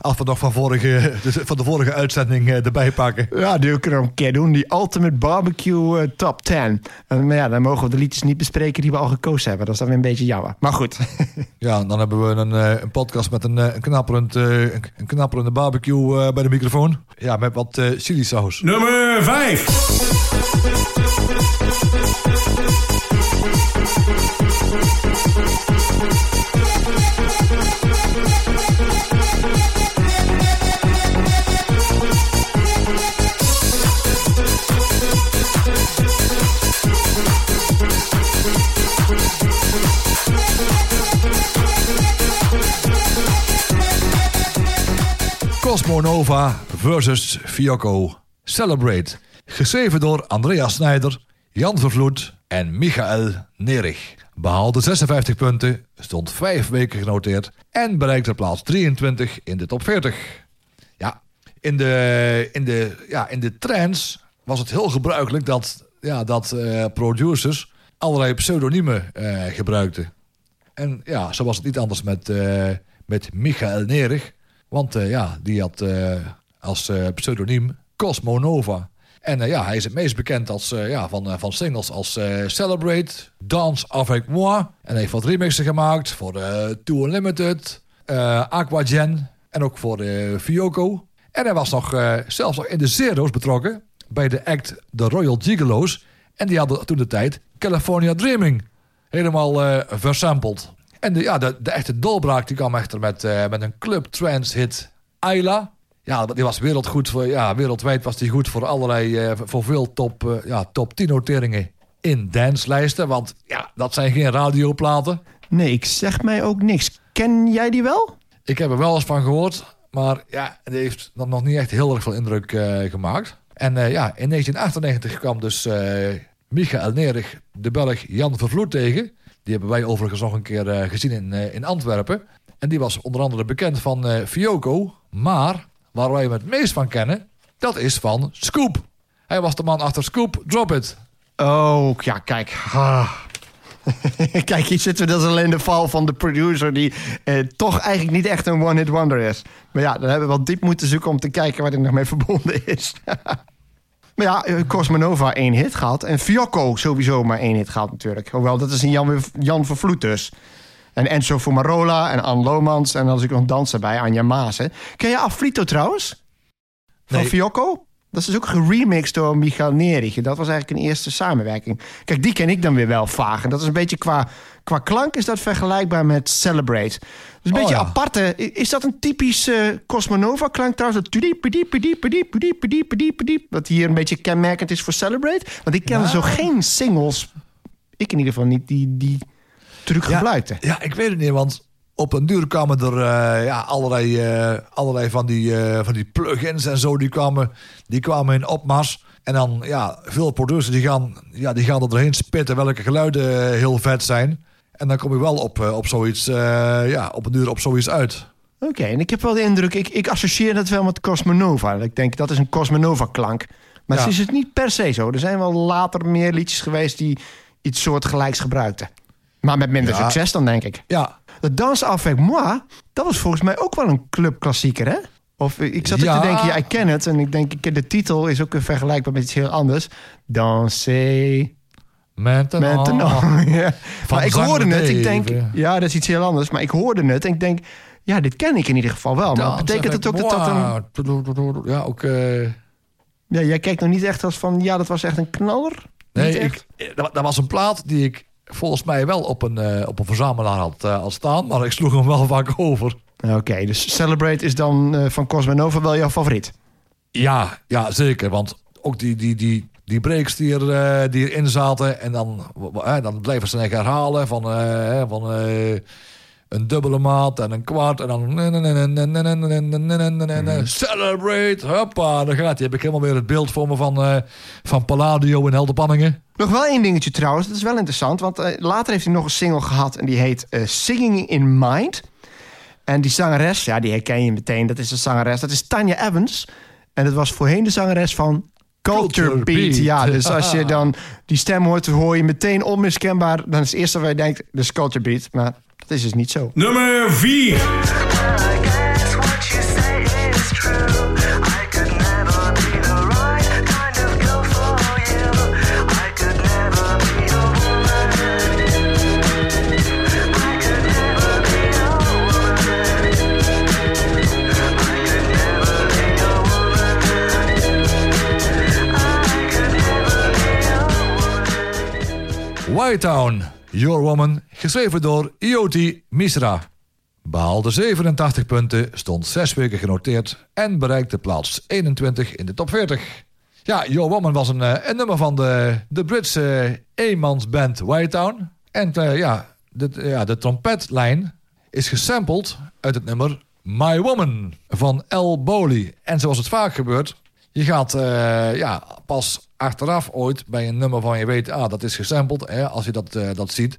Als we nog van, vorige, dus van de vorige uitzending eh, erbij pakken. Ja, die kunnen we een keer doen. Die Ultimate Barbecue eh, Top 10. En, maar ja, dan mogen we de liedjes niet bespreken die we al gekozen hebben. Dat is dan weer een beetje jammer. Maar goed. Ja, dan hebben we een, eh, een podcast met een, een, knapperend, eh, een, een knapperende barbecue eh, bij de microfoon. Ja, met wat eh chili saus. Nummer 5. Cosmo Nova versus Fiocco. Celebrate. Geschreven door Andreas Snijder, Jan Vervloed en Michael Nerich. Behaalde 56 punten, stond 5 weken genoteerd en bereikte plaats 23 in de top 40. Ja, in de, in de, ja, in de trends was het heel gebruikelijk dat, ja, dat eh, producers allerlei pseudoniemen eh, gebruikten. En ja, zo was het niet anders met, eh, met Michael Nerich. Want eh, ja, die had eh, als eh, pseudoniem Cosmo Nova. En ja, hij is het meest bekend als, ja, van, van singles als Celebrate, Dance Avec Moi. En hij heeft wat remixen gemaakt voor eh Too Unlimited, Aquagen en ook voor eh Fiocco. En hij was nog, zelfs nog in de Zero's betrokken bij de act The Royal Gigolos. En die hadden toen de tijd California Dreaming helemaal versampled. En de, ja, de, de echte dolbraak die kwam echter met, eh, met een club trance hit Ayla. Ja, die was wereldgoed voor, ja, wereldwijd was die goed voor allerlei, eh, voor veel top, eh, ja, top 10 noteringen in danslijsten. Want ja, dat zijn geen radioplaten. Nee, ik zeg mij ook niks. Ken jij die wel? Ik heb er wel eens van gehoord, maar ja, die heeft dan nog niet echt heel erg veel indruk gemaakt. En ja, in 1998 kwam dus Michael Nerich de Belg Jan Vervloed tegen. Die hebben wij overigens nog een keer eh, gezien in, eh, in Antwerpen. En die was onder andere bekend van eh Fiocco. Maar waar wij hem het meest van kennen, dat is van Scoop. Hij was de man achter Scoop Drop It. Oh, ja, kijk. Kijk, hier zitten we. Is alleen de val van de producer... die eh, toch eigenlijk niet echt een one-hit wonder is. Maar ja, dan hebben we wel diep moeten zoeken... om te kijken waar hij nog mee verbonden is. maar ja, eh, Cosmonova één hit gehad. En Fiocco sowieso maar één hit gehad natuurlijk. Hoewel, dat is een Jan, Jan Vervloed dus. En Enzo Fumarola en Anne Lomans. En als ik nog dans erbij, Anja Maas. Ken je Afrito trouwens? Van Nee. Fiocco? Dat is dus ook geremixed door Michael Nerich. Dat was eigenlijk een eerste samenwerking. Kijk, die ken ik dan weer wel vaag. En dat is een beetje qua, qua klank is dat vergelijkbaar met Celebrate. Dus een Oh, beetje ja. aparte. Is dat een typisch eh, Cosmonova klank trouwens? Dat. Wat hier een beetje kenmerkend is voor Celebrate. Want ik ken Ja. zo geen singles. Ik in ieder geval niet die, die truc gebruikte. Ja, ik weet het niet, want op een duur kwamen er eh, ja, allerlei, eh, allerlei van, die, eh, van die plugins en zo. Die kwamen, die kwamen in opmars. En dan, ja, veel producers die gaan, ja, die gaan er doorheen spitten welke geluiden heel vet zijn. En dan kom je wel op, op zoiets, ja, op een duur op zoiets uit. Oké, en ik heb wel de indruk, ik, ik associeer dat wel met Cosmonova. Ik denk dat is een Cosmonova-klank. Maar Ja. het is het niet per se zo. Er zijn wel later meer liedjes geweest die iets soortgelijks gebruikten. Maar met minder Ja. succes dan, denk ik. Ja, De Danse avec moi, dat was volgens mij ook wel een clubklassieker, hè? Of eh, ik zat Ja. te denken, ja, ik ken het. En ik denk, ik ken de titel is ook weer vergelijkbaar met iets heel anders. Danser maintenant. maintenant. ja. Maar ik hoorde het, ik denk, ja, dat is iets heel anders. Maar ik hoorde het en ik denk, ja, dit ken ik in ieder geval wel. Maar betekent het ook dat dat een... Ja, ook... eh, Ja, jij kijkt nog niet echt als van, ja, dat was echt een knaller? Nee, ik, dat was een plaat die ik volgens mij wel op een, eh, op een verzamelaar had, had staan. Maar ik sloeg hem wel vaak over. Oké, dus Celebrate is dan eh, van Cosmonova wel jouw favoriet? Ja, ja zeker. Want ook die, die, die, die breaks die, er, die erin zaten. En dan, dan blijven ze herhalen van, van een dubbele maat en een kwart. En dan... Celebrate, hoppa, daar gaat hij. Heb ik helemaal weer het beeld voor me van, eh, van Palladio en Helderpanningen. Nog wel één dingetje trouwens, dat is wel interessant. Want eh, later heeft hij nog een single gehad en die heet eh, Singing in Mind. En die zangeres, ja, die herken je meteen. Dat is de zangeres, dat is Tanya Evans. En dat was voorheen de zangeres van Culture, Culture Beat. Beat. Ja, dus als je dan die stem hoort, hoor je meteen onmiskenbaar. Dan is het eerste waar je denkt, dat is Culture Beat. Maar dat is dus niet zo. Nummer 4. I guess what you say is true. I could never be the right kind of girl for you. I could never be a woman. I could never be a woman. I could never be a woman. I could never be a woman. White Town, Your Woman, geschreven door Ioti Misra. Behaalde 87 punten, stond 6 weken genoteerd en bereikte plaats 21 in de top 40. Ja, Your Woman was een, eh, een nummer van de, de Britse eenmansband White Town. En eh, ja, de, ja, de trompetlijn is gesampled uit het nummer My Woman van L. Bowley. En zoals het vaak gebeurt, je gaat eh, ja, pas achteraf ooit bij een nummer van je weet, ah, dat is gesampled. Hè, als je dat, eh, dat ziet,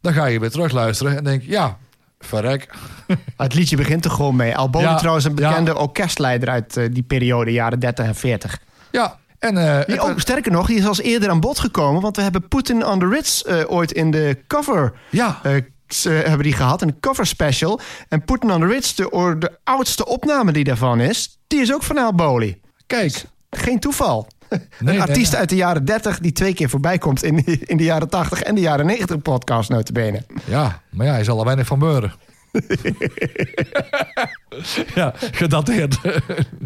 dan ga je weer terugluisteren en denk ja, verrek. Het liedje begint er gewoon mee. Al Bowley Ja, trouwens een ja. bekende orkestleider uit eh, die periode, jaren 30 en 40. Ja, en... Die, oh, sterker nog, die is als eerder aan bod gekomen. Want we hebben Putin on the Ritz ooit in de cover ja, hebben die gehad. Een cover special. En Putin on the Ritz, de, de oudste opname die daarvan is... die is ook van Al Bowley. Kijk. Geen toeval. nee, een artiest nee. uit de jaren 30 die twee keer voorbij komt... in, in de jaren 80 en de jaren 90 podcast notabene. Ja, maar ja, hij zal er weinig van beuren. ja, gedateerd.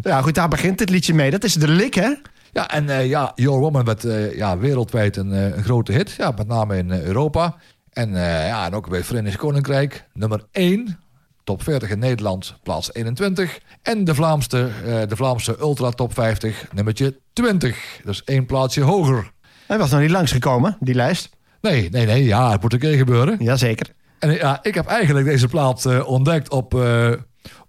Ja, goed, daar begint het liedje mee. Dat is de lik, hè? Ja, en eh, ja, Your Woman werd eh, ja, wereldwijd een, eh, een grote hit. Ja, met name in Europa. En, ja, en ook bij het Verenigd Koninkrijk. Nummer 1. Top 40 in Nederland, plaats 21. En de Vlaamse, eh, de Vlaamse Ultra Top 50, nummertje 20. Dus één plaatsje hoger. Hij was nog niet langsgekomen, die lijst. Nee, nee, nee. Ja, het moet een keer gebeuren. Jazeker. En ja, ik heb eigenlijk deze plaat eh, ontdekt op, eh,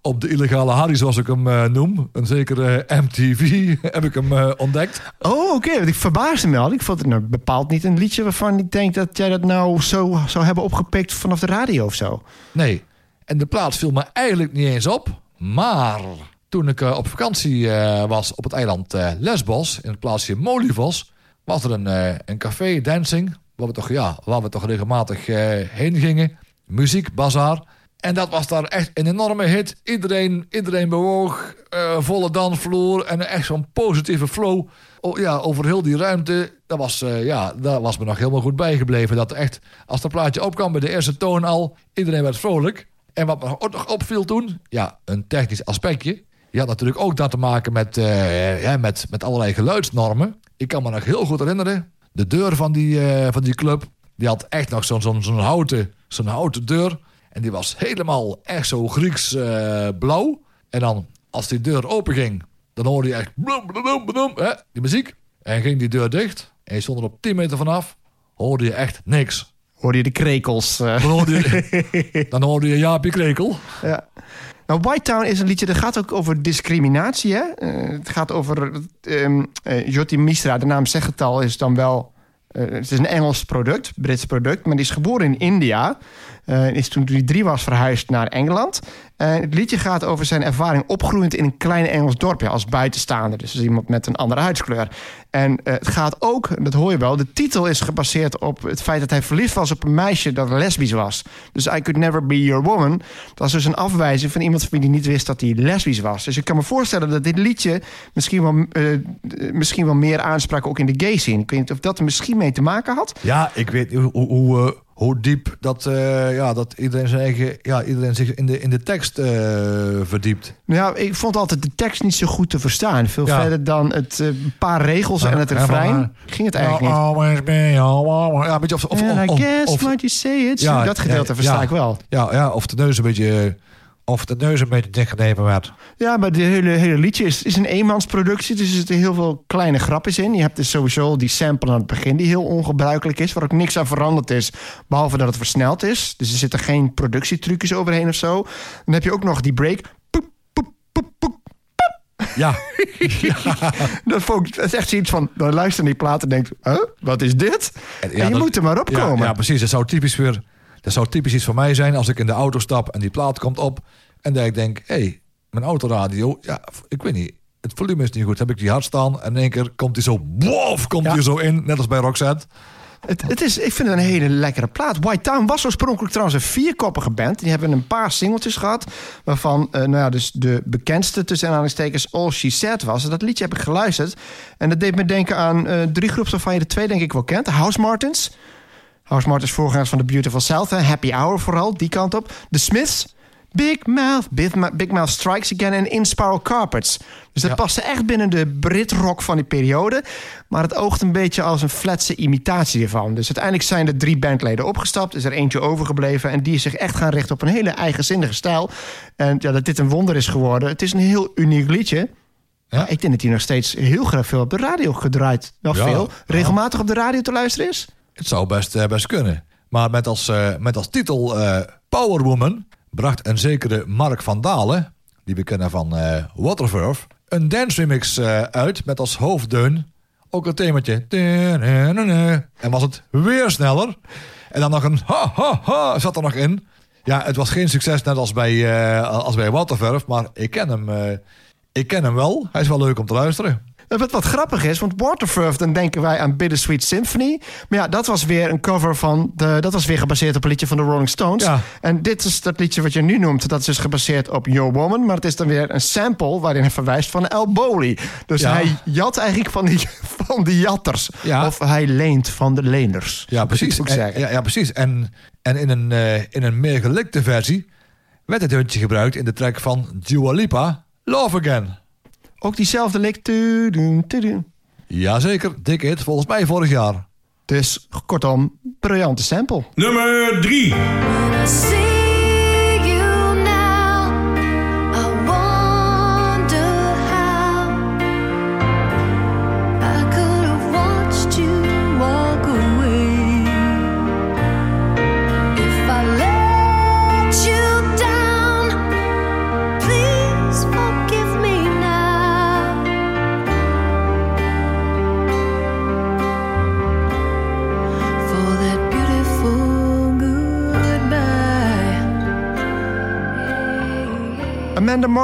op de illegale Harry, zoals ik hem noem. Een zekere MTV heb ik hem ontdekt. Oh, oké. Want ik verbaasde me al. Ik vond het nou bepaald niet een liedje waarvan ik denk dat jij dat nou zo zou hebben opgepikt vanaf de radio of zo. Nee. En de plaats viel me eigenlijk niet eens op. Maar toen ik eh, op vakantie eh, was op het eiland eh, Lesbos, in het plaatsje Molivos, was er een, een café dancing, waar we toch, ja, waar we toch regelmatig heen gingen. Muziek, bazaar. En dat was daar echt een enorme hit. Iedereen, iedereen bewoog, volle dansvloer en echt zo'n positieve flow ja, over heel die ruimte. Dat was, ja, dat was me nog helemaal goed bijgebleven. Dat echt, als dat plaatje opkwam bij de eerste toon al, iedereen werd vrolijk. En wat me ook nog opviel toen, ja, een technisch aspectje. Die had natuurlijk ook dat te maken met, eh, ja, met, met allerlei geluidsnormen. Ik kan me nog heel goed herinneren, de deur van die, eh, van die club, die had echt nog zo'n zo'n houten, zo'n houten deur. En die was helemaal echt zo Grieks eh, blauw. En dan, als die deur open ging, dan hoorde je echt bloem, bloem, bloem, hè, die muziek. En ging die deur dicht, en je stond er op 10 meter vanaf, hoorde je echt niks. Hoorde je de krekels. eh. Dan hoorde je, dan hoorde je Jaapie Krekel. Ja. Nou, White Town is een liedje dat gaat ook over discriminatie. Hè? Eh, het gaat over. ehm eh, Joti Mistra, de naam zegt het al, is dan wel. het is een Engels product, Brits product, maar die is geboren in India. Is toen hij drie was verhuisd naar Engeland. En het liedje gaat over zijn ervaring opgroeiend in een klein Engels dorpje als buitenstaander. Dus als iemand met een andere huidskleur. En eh, het gaat ook, dat hoor je wel, de titel is gebaseerd op het feit dat hij verliefd was op een meisje dat lesbisch was. Dus I Could Never Be Your Woman. Dat was dus een afwijzing van iemand van wie niet wist dat hij lesbisch was. Dus ik kan me voorstellen dat dit liedje misschien wel, eh, misschien wel meer aansprak ook in de gay scene. Ik weet niet of dat er misschien mee te maken had. Ja, ik weet hoe, hoe, hoe, diep dat, eh, ja, dat iedereen, zijn eigen, ja, iedereen zich in de, in de tekst eh, verdiept. Nou, ik vond altijd de tekst niet zo goed te verstaan. Veel Ja. verder dan het eh, paar regels en het Ja, refrein. ging het eigenlijk niet. Always be, always- Ja, een beetje of... of, And of, I of- guess of- what you say Ja, Dat gedeelte ja, versta ja. ik wel. ja, ja, of de neus een beetje... Of de neus een beetje dichtgeknepen werd. Ja, maar de hele, hele liedje is, is een eenmansproductie. Dus er zitten heel veel kleine grapjes in. Je hebt dus sowieso die sample aan het begin die heel ongebruikelijk is. Waar ook niks aan veranderd is. Behalve dat het versneld is. Dus er zitten geen productietrucjes overheen of zo. Dan heb je ook nog die break. Poep, poep, poep, poep. Ja, Dat, vond dat is echt zoiets van... Dan luister naar die plaat en denkt... Huh, wat is dit? En, ja, je dat- moet er maar op ja, ja, precies. Dat zou typisch weer... Dat zou typisch iets voor mij zijn als ik in de auto stap en die plaat komt op. En dat ik denk, hé, hey, mijn autoradio, ja, ik weet niet. Het volume is niet goed. Heb ik die hard staan en in één keer komt hij zo, bof, komt Ja. hij zo in. Net als bij Roxette. Het, het is, ik vind het een hele lekkere plaat. White Town was oorspronkelijk trouwens een vierkoppige band. Die hebben een paar singeltjes gehad. Waarvan eh, nou ja, dus de bekendste tussen aanhalingstekens All She Said was. En dat liedje heb ik geluisterd. En dat deed me denken aan eh, drie groepen waarvan je de twee denk ik wel kent. De House Martins. House Martins voorgangers van The Beautiful South. hè. Happy Hour vooral, die kant op. The Smiths. Big Mouth, Big, Ma- Big Mouth Strikes Again en In Spiral Carpets. Dus dat Ja. paste echt binnen de Brit-rock van die periode. Maar het oogt een beetje als een flatse imitatie ervan. Dus uiteindelijk zijn er drie bandleden opgestapt. Is er eentje overgebleven. En die is zich echt gaan richten op een hele eigenzinnige stijl. En ja, dat dit een wonder is geworden. Het is een heel uniek liedje. Ja. Ik denk dat hij nog steeds heel graag veel op de radio gedraaid. Wel Ja, veel. Regelmatig op de radio te luisteren is. Het zou best, eh, best kunnen. Maar met als, eh, met als titel eh, Power Woman bracht een zekere Mark van Dalen, die we kennen van Waterverf, een dance remix uit met als hoofddeun ook een themaatje. En was het weer sneller. En dan nog een ha ha ha zat er nog in. Ja, het was geen succes net als bij, als bij Waterverf, maar ik ken hem. ik ken hem wel. Hij is wel leuk om te luisteren. Eh, Wat, wat grappig is, want Waterfurf, dan denken wij aan Bittersweet Symphony. Maar ja, dat was weer een cover van. De, dat was weer gebaseerd op een liedje van de Rolling Stones. Ja. En dit is dat liedje wat je nu noemt. Dat is dus gebaseerd op Your Woman. Maar het is dan weer een sample waarin hij verwijst van El Boli. Dus Ja. hij jat eigenlijk van die, van die jatters. Ja. Of hij leent van de leners. Ja, precies. En, zeggen. ja, ja, precies. En, en in, een, eh, in een meer gelikte versie werd het deuntje gebruikt in de track van Dua Lipa, Love Again. Ook diezelfde tudu. Jazeker, dikke hit, volgens mij vorig jaar. Dus kortom, briljante sample. Nummer 3.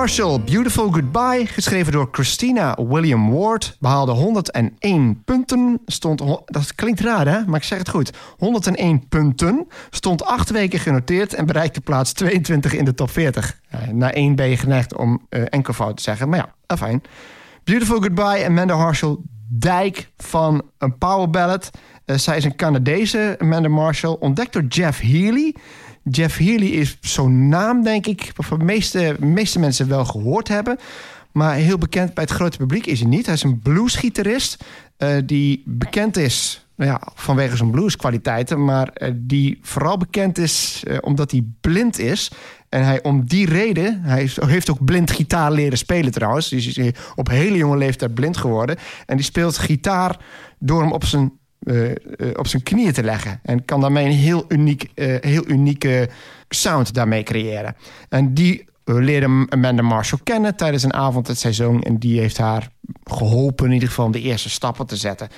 Marshall, Beautiful Goodbye, geschreven door Christina William Ward, behaalde 101 punten. Stond, dat klinkt raar hè, maar ik zeg het goed. 101 punten, stond acht weken genoteerd en bereikte plaats 22 in de top 40. Ja, na één ben je geneigd om eh, enkelvoud te zeggen, maar ja, fijn. Beautiful Goodbye, Amanda Marshall, dijk van een power ballad. Eh, zij is een Canadese, Amanda Marshall, ontdekt door Jeff Healy. Jeff Healy is zo'n naam, denk ik, waarvan de meeste, meeste mensen wel gehoord hebben. Maar heel bekend bij het grote publiek is hij niet. Hij is een bluesgitarist eh, die bekend is nou ja, vanwege zijn blueskwaliteiten. Maar eh, die vooral bekend is eh, omdat hij blind is. En hij om die reden, hij heeft ook blind gitaar leren spelen trouwens. Dus hij is op hele jonge leeftijd blind geworden. En die speelt gitaar door hem op zijn eh, eh, op zijn knieën te leggen. En kan daarmee een heel, uniek, eh, heel unieke sound daarmee creëren. En die leerde Amanda Marshall kennen tijdens een avond het seizoen. En die heeft haar geholpen in ieder geval om de eerste stappen te zetten.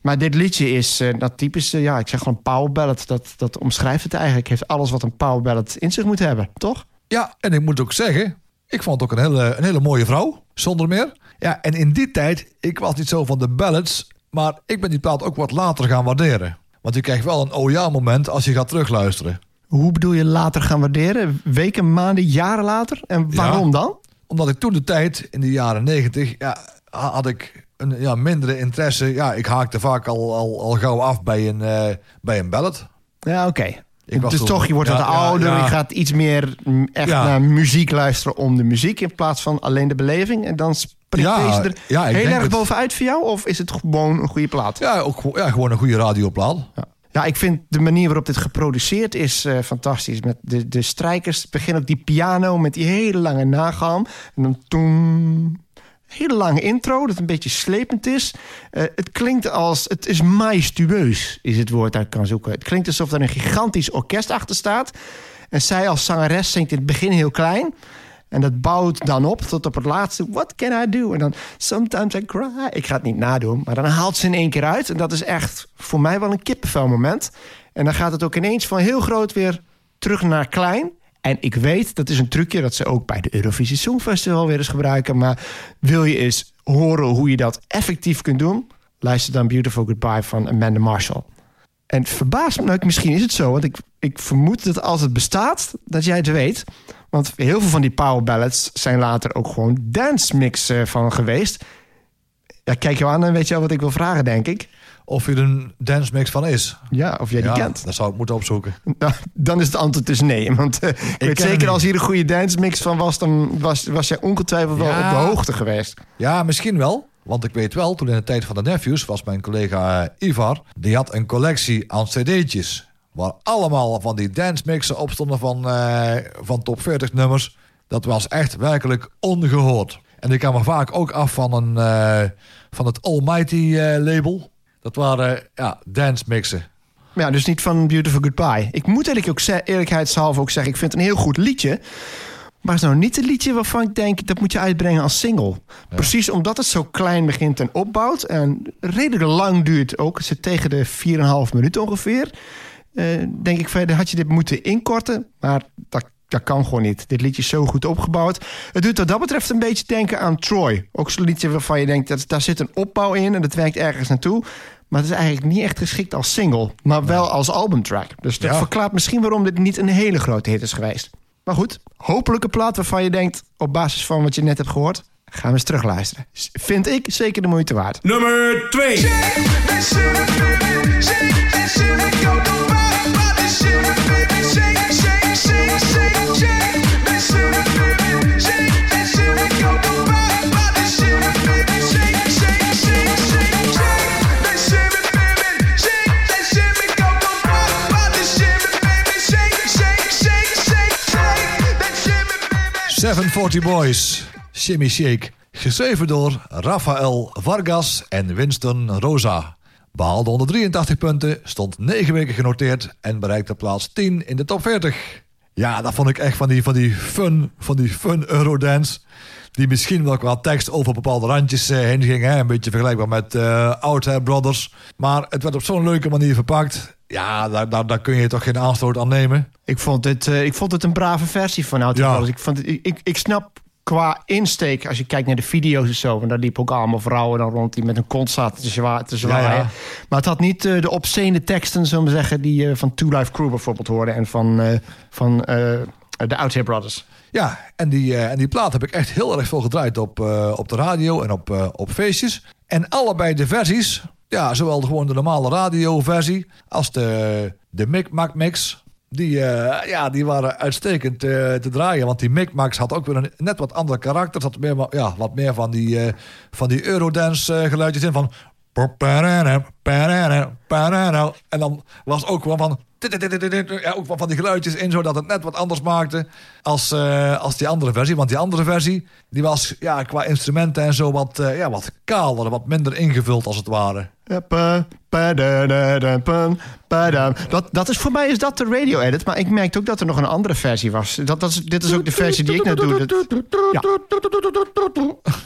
Maar dit liedje is eh, dat typische, ja, ik zeg gewoon power ballad. Dat, dat omschrijft het eigenlijk. Heeft alles wat een power ballad in zich moet hebben, toch? Ja, en ik moet ook zeggen, ik vond het ook een hele, een hele mooie vrouw, zonder meer. Ja, en in die tijd, ik was niet zo van de ballads, maar ik ben die plaat ook wat later gaan waarderen. Want je krijgt wel een oh ja moment als je gaat terugluisteren. Hoe bedoel je later gaan waarderen? Weken, maanden, jaren later? En waarom Ja. dan? Omdat ik toen de tijd, in de jaren negentig, ja, had ik een ja, mindere interesse. Ja, ik haakte vaak al, al, al gauw af bij een, eh, bij een ballad. Ja, oké. Ik was Dus toen- toch, je wordt ja, wat ouder. ja. Je gaat iets meer mm, echt naar muziek luisteren om de muziek... in plaats van alleen de beleving. En dan Ja, deze er ja, heel erg het. bovenuit voor jou? Of is het gewoon een goede plaat? Ja, ook, ja, gewoon een goede radioplaat. Ja. Ja, ik vind de manier waarop dit geproduceerd is eh, fantastisch. Met de, de strijkers, het begin ook die piano met die hele lange nagalm. En dan toen hele lange intro, dat een beetje slepend is. Eh, het klinkt als, het is majestueus, is het woord dat ik kan zoeken. Het klinkt alsof er een gigantisch orkest achter staat. En zij als zangeres zingt in het begin heel klein. En dat bouwt dan op tot op het laatste. What can I do? En dan sometimes I cry. Ik ga het niet nadoen, maar dan haalt ze in één keer uit. En dat is echt voor mij wel een kippenvel moment. En dan gaat het ook ineens van heel groot weer terug naar klein. En ik weet, dat is een trucje dat ze ook bij de Eurovisie Songfestival weer eens gebruiken. Maar wil je eens horen hoe je dat effectief kunt doen? Luister dan Beautiful Goodbye van Amanda Marshall. En het verbaast me, misschien is het zo, want ik, ik vermoed dat als het bestaat, dat jij het weet. Want heel veel van die power ballads zijn later ook gewoon dance mix eh, van geweest. Ja, kijk je aan en weet je al wat ik wil vragen, denk ik. Of er een dance mix van is. Ja, of jij die ja, kent. dat zou ik moeten opzoeken. Nou, dan is het antwoord dus nee. Want eh, ik, weet zeker als hier een goede dance mix van was, dan was, was jij ongetwijfeld wel op de hoogte geweest. Ja, misschien wel. Want ik weet wel, toen in de tijd van de nephews was mijn collega eh, Ivar... die had een collectie aan cd'tjes... waar allemaal van die dance mixen op stonden van, eh, van top 40 nummers. Dat was echt werkelijk ongehoord. En ik kwam er vaak ook af van, een, eh, van het Almighty eh, label. Dat waren ja, dance mixen. Ja, dus niet van Beautiful Goodbye. Ik moet eigenlijk ook eerlijkheidshalve ook zeggen... ik vind het een heel goed liedje. Maar het is nou niet een liedje waarvan ik denk... dat moet je uitbrengen als single. Precies omdat het zo klein begint en opbouwt... en redelijk lang duurt ook. Het zit tegen de 4,5 minuten ongeveer. Eh, denk ik verder had je dit moeten inkorten. Maar dat, dat kan gewoon niet. Dit liedje is zo goed opgebouwd. Het doet wat dat betreft een beetje denken aan Troy. Ook zo'n liedje waarvan je denkt... dat daar zit een opbouw in en dat werkt ergens naartoe... Maar het is eigenlijk niet echt geschikt als single, maar wel als albumtrack. Dus dat Ja. verklaart misschien waarom dit niet een hele grote hit is geweest. Maar goed, hopelijk een plaat waarvan je denkt, op basis van wat je net hebt gehoord, gaan we eens terugluisteren. Vind ik zeker de moeite waard. Nummer 2. Seven Forty Boys, Shimmy Shake. Geschreven door Rafael Vargas en Winston Rosa. Behaalde 183 punten, stond 9 weken genoteerd en bereikte plaats 10 in de top 40. Ja, dat vond ik echt van die, van die fun, van die fun Eurodance. Die misschien wel qua tekst over bepaalde randjes eh, heen ging. Een beetje vergelijkbaar met eh Out Brothers. Maar het werd op zo'n leuke manier verpakt. Ja, daar, daar, daar kun je toch geen aanstoot aan nemen. Ik vond het, eh, ik vond het een brave versie van Out Ja. Ik, vond het, ik, ik, ik snap qua insteek, als je kijkt naar de video's en zo... en daar liepen ook allemaal vrouwen dan rond die met een kont zaten te, zwa te zwaaien. Ja, ja. Maar het had niet eh, de obscene teksten, zullen we zeggen... die je van Two Life Crew bijvoorbeeld hoorde... en van, eh, van eh, de Out Here Brothers. Ja, en die, eh, en die plaat heb ik echt heel erg veel gedraaid op, eh, op de radio en op, eh, op feestjes. En allebei de versies, ja, zowel gewoon de normale radioversie als de, de Mic Mix. Die, eh, ja, die waren uitstekend eh, te draaien. Want die Micmacs had ook weer een net wat ander karakter. Er meer, ja, wat meer van die, eh, van die Eurodance geluidjes in. Van... En dan was ook gewoon van... Ja, ook van die geluidjes in, zodat het net wat anders maakte als, als die andere versie. Want die andere versie, die was ja, qua instrumenten en zo wat, ja, wat kaler, wat minder ingevuld als het ware. Dat, dat is voor mij is dat de radio edit, maar ik merkte ook dat er nog een andere versie was. Dat, dat is, dit is ook de versie die ik net doe. Dat- ja.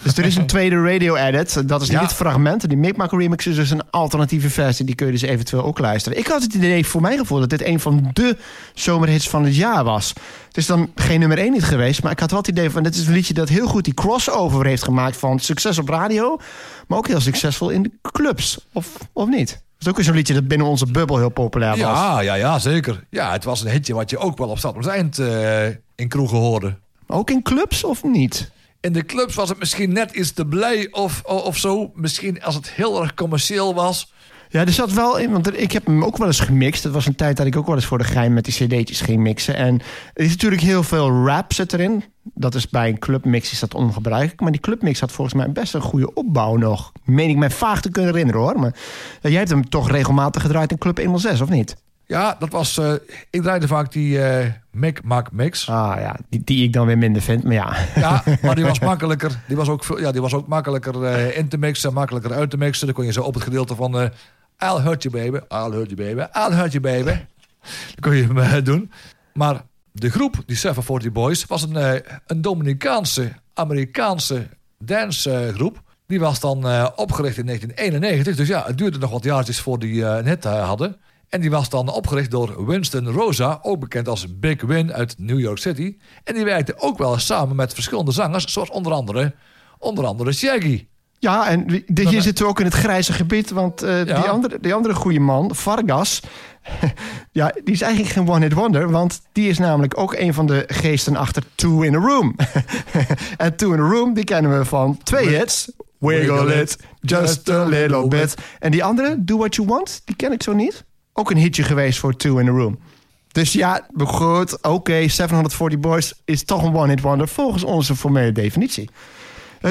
Dus er is een tweede radio edit. Dat is niet Ja. het fragment. Die Micmac remix is dus een alternatieve versie. Die kun je dus eventueel ook luisteren. Ik had het idee voor mijn gevoel dat dit een van de zomerhits van het jaar was. Het is dan geen nummer één niet geweest. Maar ik had wel het idee van dit is een liedje dat heel goed die crossover heeft gemaakt van succes op radio. Maar ook heel succesvol in de clubs. Of, of niet? Het is ook weer zo'n liedje dat binnen onze bubbel heel populair was. Ja, ja, ja, zeker. Ja, het was een hitje wat je ook wel op stad op eind eh, in kroegen hoorde. Ook in clubs of niet? In de clubs was het misschien net iets te blij of, of zo. Misschien als het heel erg commercieel was. Ja, er zat wel in, want er- ik heb hem ook wel eens gemixt. Dat was een tijd dat ik ook wel eens voor de gein met die cd'tjes ging mixen. En er is natuurlijk heel veel rap zit erin. Dat is bij een clubmix is dat ongebruikelijk. Maar die clubmix had volgens mij best een goede opbouw nog. Meen ik mij vaag te kunnen herinneren hoor. Maar ja, jij hebt hem toch regelmatig gedraaid in Club 106, of niet? Ja, dat was... eh, ik draaide vaak die eh Mick Mac Mix. Ah ja, die, die ik dan weer minder vind. Maar ja, Ja, maar die was makkelijker. Die was ook, ja, die was ook makkelijker eh, in te mixen, makkelijker uit te mixen. Dan kon je zo op het gedeelte van eh I'll hurt you baby, I'll hurt you baby, I'll hurt you baby. Dan kon je hem eh, doen. Maar de groep, die 740 Boys, was een, eh, een Dominicaanse, Amerikaanse dancegroep. die was dan eh, opgericht in 1991. Dus ja, het duurde nog wat jaartjes voor die eh, eh, hadden. En die was dan opgericht door Winston Rosa, ook bekend als Big Win uit New York City. En die werkte ook wel samen met verschillende zangers, zoals onder andere, onder andere Shaggy. Ja en die- hier zitten we ook in het grijze gebied. Want eh, Ja. die, andere, die andere goede man, Vargas... ja, die is eigenlijk geen one-hit wonder. Want die is namelijk ook een van de geesten achter Two in a Room. en Two in a Room, die kennen we van twee hits. Wiggle it, just a little bit. En die andere, Do What You Want, die ken ik zo niet. Ook een hitje geweest voor Two in a Room. Dus ja, goed, oké, 740 Boys is toch een one-hit wonder... volgens onze formele definitie.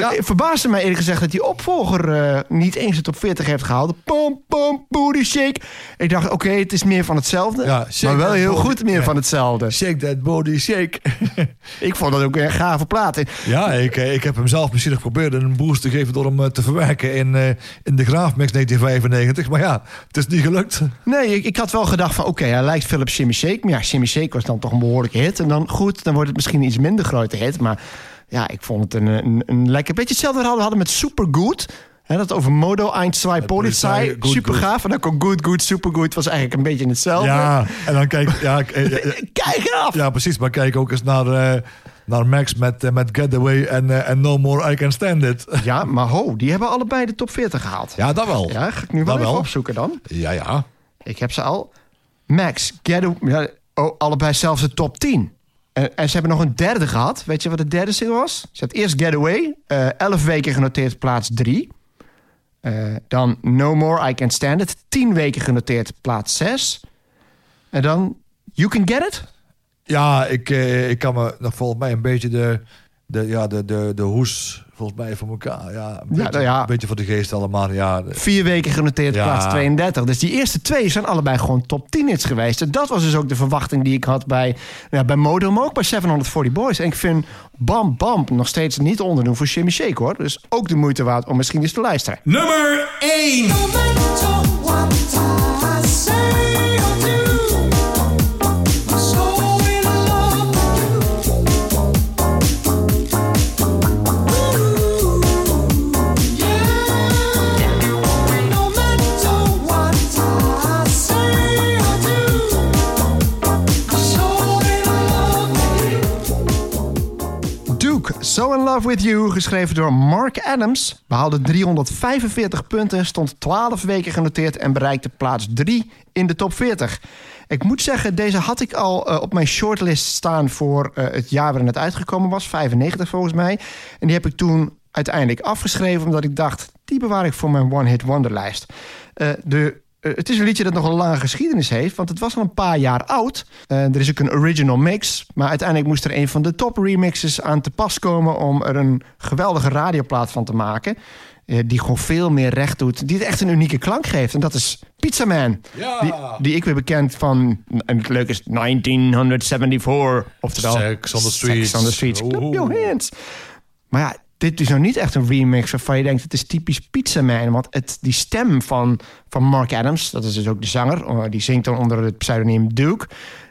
Ja. Ja. Het verbaasde mij eerlijk gezegd dat die opvolger eh, niet eens de top 40 heeft gehaald. Pom, pom, booty shake. Ik dacht, oké, het is meer van hetzelfde. Ja, maar wel heel goed meer Ja. van hetzelfde. Shake that body, shake. Ik vond dat ook een gave plaat. ja, ik, eh, ik heb hem zelf misschien nog geprobeerd een boost te geven door hem eh, te verwerken in, eh, in de Graafmix 1995. Maar ja, het is niet gelukt. Nee, ik, ik had wel gedacht van, oké, hij lijkt Philip Shimmy Shake. Maar ja, Shimmy Shake was dan toch een behoorlijke hit. En dan goed, dan wordt het misschien een iets minder grote hit. Maar ja, ik vond het een, een, een lekker beetje hetzelfde wat we hadden met Supergood. Hè, dat over Modo, Ein, Zwei, Polizei. Good, Super gaaf. En dan kon Good, Good, Supergood. was eigenlijk een beetje hetzelfde. Ja, en dan kijk... Ja, eh, eh, Kijk af! ja precies. Maar kijk ook eens naar, eh, naar Max met, met Getaway en, en No More I Can Stand It. Ja, maar ho, die hebben allebei de top 40 gehaald. Ja, dat wel. Ja, ga ik nu wel Dat even wel. opzoeken dan. Ja, ja. Ik heb ze al. Max, Get ja, oh, allebei zelfs de top 10. En, en ze hebben nog een derde gehad. Weet je wat de derde single was? Ze had eerst Getaway, eh 11 weken genoteerd plaats 3. dan No More I Can Stand It, 10 weken genoteerd plaats 6. En dan You Can Get It? Ja, ik, eh, ik kan me volgens mij een beetje de, de, ja, de, de, de hoes volgens mij voor elkaar. Ja, een, beetje, nou ja. een beetje voor de geest allemaal. Ja, Vier weken genoteerd Ja. plaats 32. Dus die eerste twee zijn allebei gewoon top 10 hits geweest. En dat was dus ook de verwachting die ik had bij, ja, bij Modo, maar ook bij 740 Boys. En ik vind Bam Bam nog steeds niet onderdoen voor Jimmy Shake hoor. Dus ook de moeite waard om misschien eens te luisteren. Nummer 1. So in Love With You, geschreven door Mark Adams, behaalde 345 punten, stond 12 weken genoteerd en bereikte plaats 3 in de top 40. Ik moet zeggen, deze had ik al eh, op mijn shortlist staan voor eh, het jaar waarin het uitgekomen was, 95 volgens mij. En die heb ik toen uiteindelijk afgeschreven, omdat ik dacht, die bewaar ik voor mijn one-hit wonderlijst. Eh, de eh, het is een liedje dat nog een lange geschiedenis heeft, want het was al een paar jaar oud. Eh, er is ook een original mix, maar uiteindelijk moest er een van de top remixes aan te pas komen om er een geweldige radioplaat van te maken. eh, die gewoon veel meer recht doet, die het echt een unieke klank geeft. En dat is Pizza Man. Ja. Die, die ik weer bekend van, en het leuke is 1974, oftewel Sex on the Streets. Sex on the Streets. Clap your hands. Maar ja, dit is nou niet echt een remix waarvan je denkt... het is typisch Pizza Man. Want het, die stem van, van Mark Adams, dat is dus ook de zanger... oh, die zingt dan onder het pseudoniem Duke.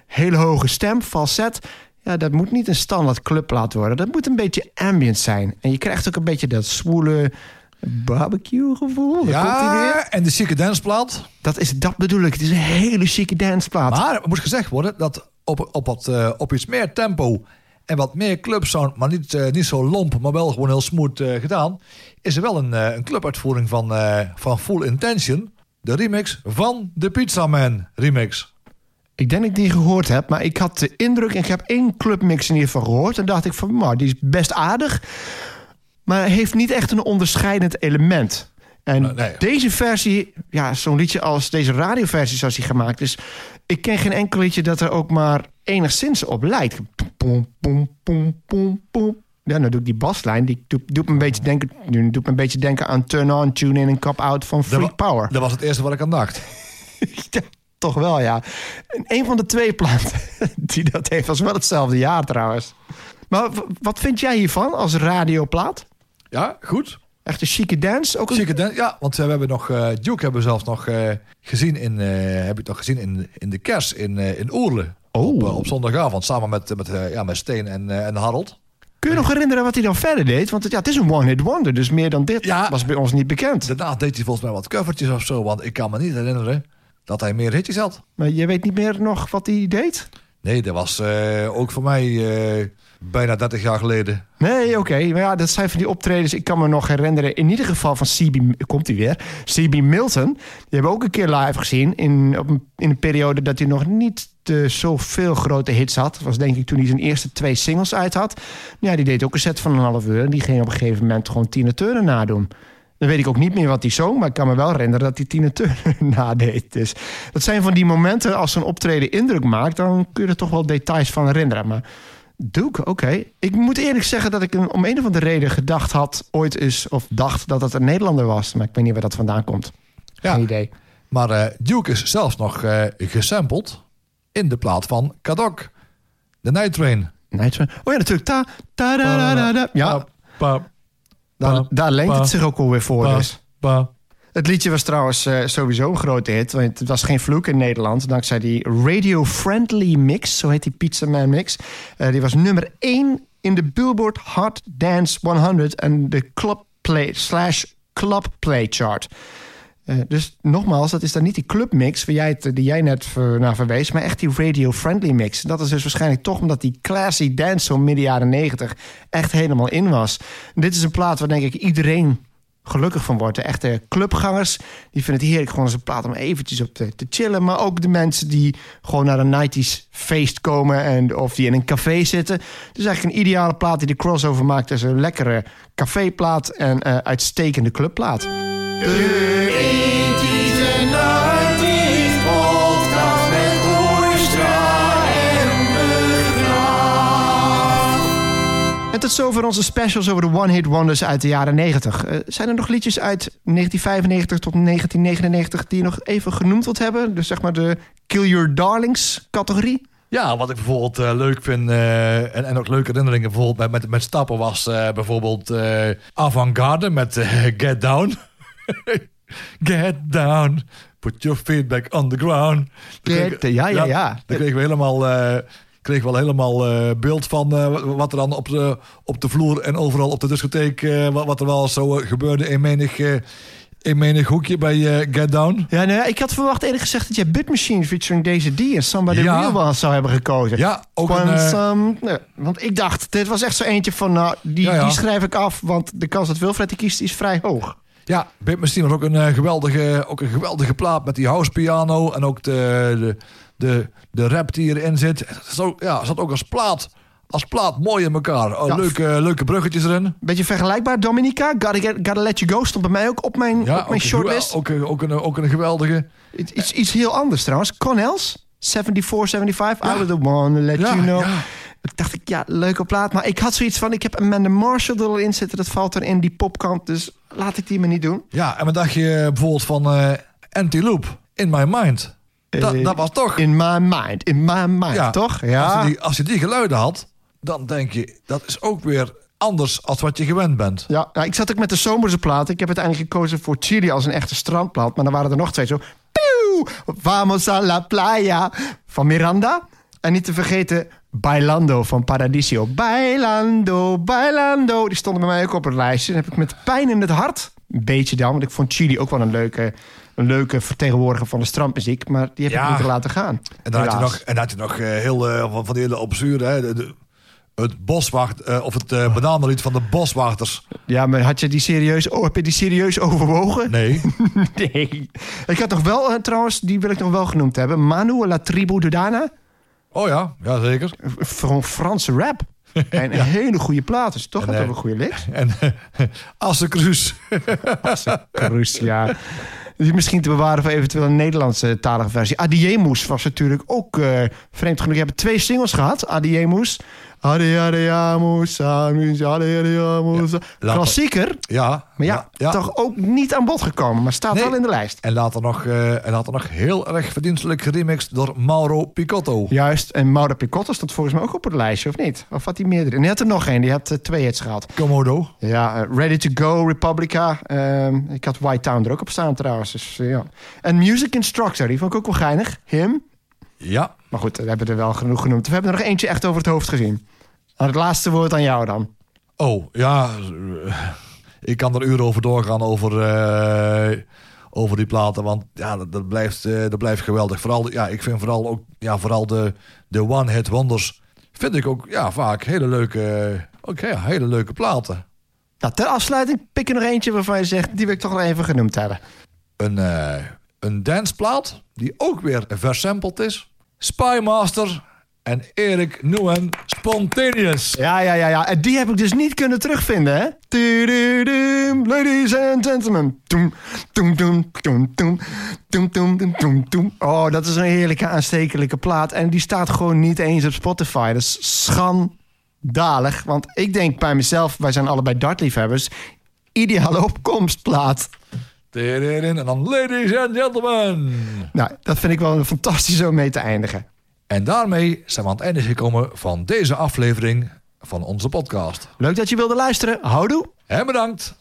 Hele hoge stem, falset. Ja, dat moet niet een standaard clubplaat worden. Dat moet een beetje ambient zijn. En je krijgt ook een beetje dat zwoele barbecue gevoel. Ja, en de chique danceplaat. Dat, is, dat bedoel ik. Het is een hele chique danceplaat. Maar het moet gezegd worden dat op, op, wat, eh, op iets meer tempo en wat meer clubsound, maar niet, eh, niet zo lomp, maar wel gewoon heel smooth eh, gedaan, is er wel een, eh, een clubuitvoering van, van Full Intention. De remix van de Pizza Man remix. Ik denk dat ik die gehoord heb, maar ik had de indruk... en ik heb één clubmix in ieder geval gehoord... en dacht ik van, maar die is best aardig... maar heeft niet echt een onderscheidend element. En nee. deze versie, ja, zo'n liedje als deze radioversie zoals die gemaakt is... ik ken geen enkel liedje dat er ook maar enigszins op lijkt. Pom, pom, pom, pom, pom. Ja, nou doet die baslijn, die doet, doet, me een beetje denken, doet me een beetje denken aan Turn On, Tune In en Cop Out van Freak Power. Dat was het eerste wat ik aan dacht. Ja, toch wel, ja. En een van de twee platen die dat heeft, was wel hetzelfde jaar trouwens. Maar wat vind jij hiervan als radioplaat? Ja, goed. Echt een chique dance? Ook een... Chique dan- ja, want eh, we hebben nog, eh, Duke hebben we zelfs nog eh, gezien in, eh, heb ik nog gezien in, in de kers in, in Oerle. Oh. Op, eh, op zondagavond, samen met, met, eh, ja, met Steen en, eh, en Harold. Kun je nog herinneren wat hij dan verder deed? Want het, ja, het is een one-hit wonder, dus meer dan dit Ja. was bij ons niet bekend. Daarna deed hij volgens mij wat covertjes of zo, want ik kan me niet herinneren dat hij meer hitjes had. Maar je weet niet meer nog wat hij deed? Nee, dat was eh, ook voor mij eh, bijna 30 jaar geleden. Nee, oké. Maar ja, dat zijn van die optredens. Ik kan me nog herinneren, in ieder geval van CB... Komt hij weer? CB Milton. Die hebben we ook een keer live gezien. In, op een, in een periode dat hij nog niet uh, zoveel grote hits had. Dat was denk ik toen hij zijn eerste twee singles uit had. Ja, die deed ook een set van een half uur. En die ging op een gegeven moment gewoon Tina Turner nadoen. Dan weet ik ook niet meer wat hij zong, maar ik kan me wel herinneren dat hij Tina Turner nadeed. Dus dat zijn van die momenten, als zo'n optreden indruk maakt, dan kun je er toch wel details van herinneren. Maar Duke, oké. Ik moet eerlijk zeggen dat ik om een of andere reden gedacht had, ooit is, of dacht dat het een Nederlander was. Maar ik weet niet waar dat vandaan komt. Ja. Geen idee. Maar eh, Duke is zelfs nog eh, gesampled in de plaat van Kadok. De Night Train. Night Train. Oh ja, natuurlijk. Ta, ta, da, da, da, da. Ja, Pa, pa, daar, pa, daar het zich ook alweer voor. Dus. Het liedje was trouwens eh, sowieso een grote hit. Want het was geen vloek in Nederland. Dankzij die radio-friendly mix. Zo heet die Pizza Man mix. Eh, die was nummer 1 in de Billboard Hot Dance 100. En de Club Play slash Club Play chart. Eh, dus nogmaals, dat is dan niet die clubmix waar jij die jij net naar verwees, maar echt die radio-friendly mix. Dat is dus waarschijnlijk toch omdat die classy dance zo midden jaren 90 echt helemaal in was. Dit is een plaat waar denk ik iedereen gelukkig van wordt. De echte clubgangers, die vinden het heerlijk gewoon als een plaat om eventjes op te, chillen. Maar ook de mensen die gewoon naar een 90s feest komen en of die in een café zitten. Dus eigenlijk een ideale plaat die de crossover maakt tussen een lekkere caféplaat en eh, uitstekende clubplaat. Tot zover onze specials over de one-hit wonders uit de jaren 90. Eh, zijn er nog liedjes uit 1995 tot 1999 die je nog even genoemd wilt hebben? Dus zeg maar de Kill Your Darlings categorie? Ja, wat ik bijvoorbeeld eh, leuk vind eh, en, en ook leuke herinneringen bijvoorbeeld met, met, met stappen was bijvoorbeeld Avant-Garde met Get Down. Get down, put your feet back on the ground. Get- ja, ja, ja. Daar kregen we helemaal, eh kregen we al helemaal eh, beeld van eh, wat- er dan op de, op de vloer en overal op de discotheek, eh, wat, wat er wel zo gebeurde in menig, in menig hoekje bij Get Down. Ja, nou ja, ik had verwacht eerlijk gezegd dat jij Bit Machine featuring Daisy D en Somebody Ja. Real was zou hebben gekozen. Ja, ook Gewoon een, nee, want ik dacht, dit was echt zo eentje van, nou, die, Ja, ja. die schrijf ik af, want de kans dat Wilfred die kiest is vrij hoog. Ja, Bit Machine was ook een, geweldige, ook een geweldige plaat met die house piano en ook de, de, de, de rap die erin zit. Ook, ja, zat ook als plaat, als plaat mooi in elkaar. Oh, Ja. leuke, leuke bruggetjes erin. Beetje vergelijkbaar, Dominica. Gotta, get, Gotta Let You Go stond bij mij ook op mijn, Ja, op mijn shortlist. ook, een- ook, een, ook een geweldige. Iets, iets heel anders trouwens. Connells, 74, 75. I was the one to let Ja, you know. ja. Ik dacht, ik, ja, leuke plaat. Maar ik had zoiets van, ik heb Amanda Marshall er al in zitten. Dat valt er in die popkant. Dus laat ik die maar niet doen. Ja, en wat dacht je bijvoorbeeld van eh Anti-Loop, In My Mind? Dat, Eh, dat was toch... In my mind, in my mind, ja, toch? Als Ja. je, die, als je die geluiden had, dan denk je, dat is ook weer anders als wat je gewend bent. Ja, nou, ik zat ook met de zomerse plaat. Ik heb uiteindelijk gekozen voor Chili als een echte strandplaat. Maar dan waren er nog twee zo. Pieuw! Vamos a la playa van Miranda. En niet te vergeten Bailando van Paradiso. Bailando, bailando. Die stonden bij mij ook op het lijstje. Dan heb ik met pijn in het hart, een beetje dan... want ik vond Chili ook wel een leuke, een leuke vertegenwoordiger van de strandmuziek... maar die heb Ja. ik moeten laten gaan. En dan had je nog, en had je nog eh, heel eh, van, die hele obscure... Hè, de- de- het boswacht, eh, of het uh, bananenlied van de boswachters. Ja, maar had je die serieus, oh, heb je die serieus overwogen? Nee. Nee. Ik had nog wel, trouwens, die wil ik nog wel genoemd hebben. Manu La Tribu de Dana. Oh ja, ja zeker. Gewoon Franse rap. En een hele goede plaat. Dus toch En, had ook een goede licht. En Asse Kruis. Cruz, ja. Misschien te bewaren voor eventueel een Nederlandse talige versie. Adiemus was natuurlijk ook eh, vreemd genoeg. Je hebt twee singles gehad. Adiemus. Ade, Adiemus, Amus, Ade, Adiemus. later. Klassieker. Ja. Maar ja, toch ook niet aan bod gekomen. Maar staat Nee. wel in de lijst. En later nog, eh, en later nog heel erg verdienstelijk geremixed door Mauro Picotto. Juist. En Mauro Picotto stond volgens mij ook op het lijstje, of niet? Of had hij meerdere? En hij had er nog één. Die had eh, twee hits gehad. Komodo. Ja, eh, Ready to Go, Republica. Ehm, ik had White Town er ook op staan trouwens. Dus, ja. En Music Instructor, die vond ik ook wel geinig. Him. Ja. Maar goed, we hebben er wel genoeg genoemd. We hebben er nog eentje echt over het hoofd gezien. Nou, het laatste woord aan jou dan. Oh, ja. eh, Ik kan er uren over doorgaan over, eh, over die platen. Want ja, dat, dat blijft, eh, dat blijft geweldig. Vooral, ja, ik vind vooral ook ja, vooral de, de one-hit wonders... vind ik ook ja, vaak hele leuke, ook, ja, hele leuke platen. Nou, ter afsluiting pik er nog eentje waarvan je zegt... die wil ik toch nog even genoemd hebben. Een, eh een danceplaat die ook weer versampled is. Spymaster en Erik Noem Spontaneous. Ja, ja, ja, ja. En die heb ik dus niet kunnen terugvinden, hè? Ladies and gentlemen. Oh, dat is een heerlijke aanstekelijke plaat. En die staat gewoon niet eens op Spotify. Dat is schandalig. Want ik denk bij mezelf, wij zijn allebei dartliefhebbers. Ideale opkomstplaat. En dan ladies and gentlemen. Nou, dat vind ik wel een fantastisch om mee te eindigen. En daarmee zijn we aan het einde gekomen van deze aflevering van onze podcast. Leuk dat je wilde luisteren. Houdoe. En bedankt.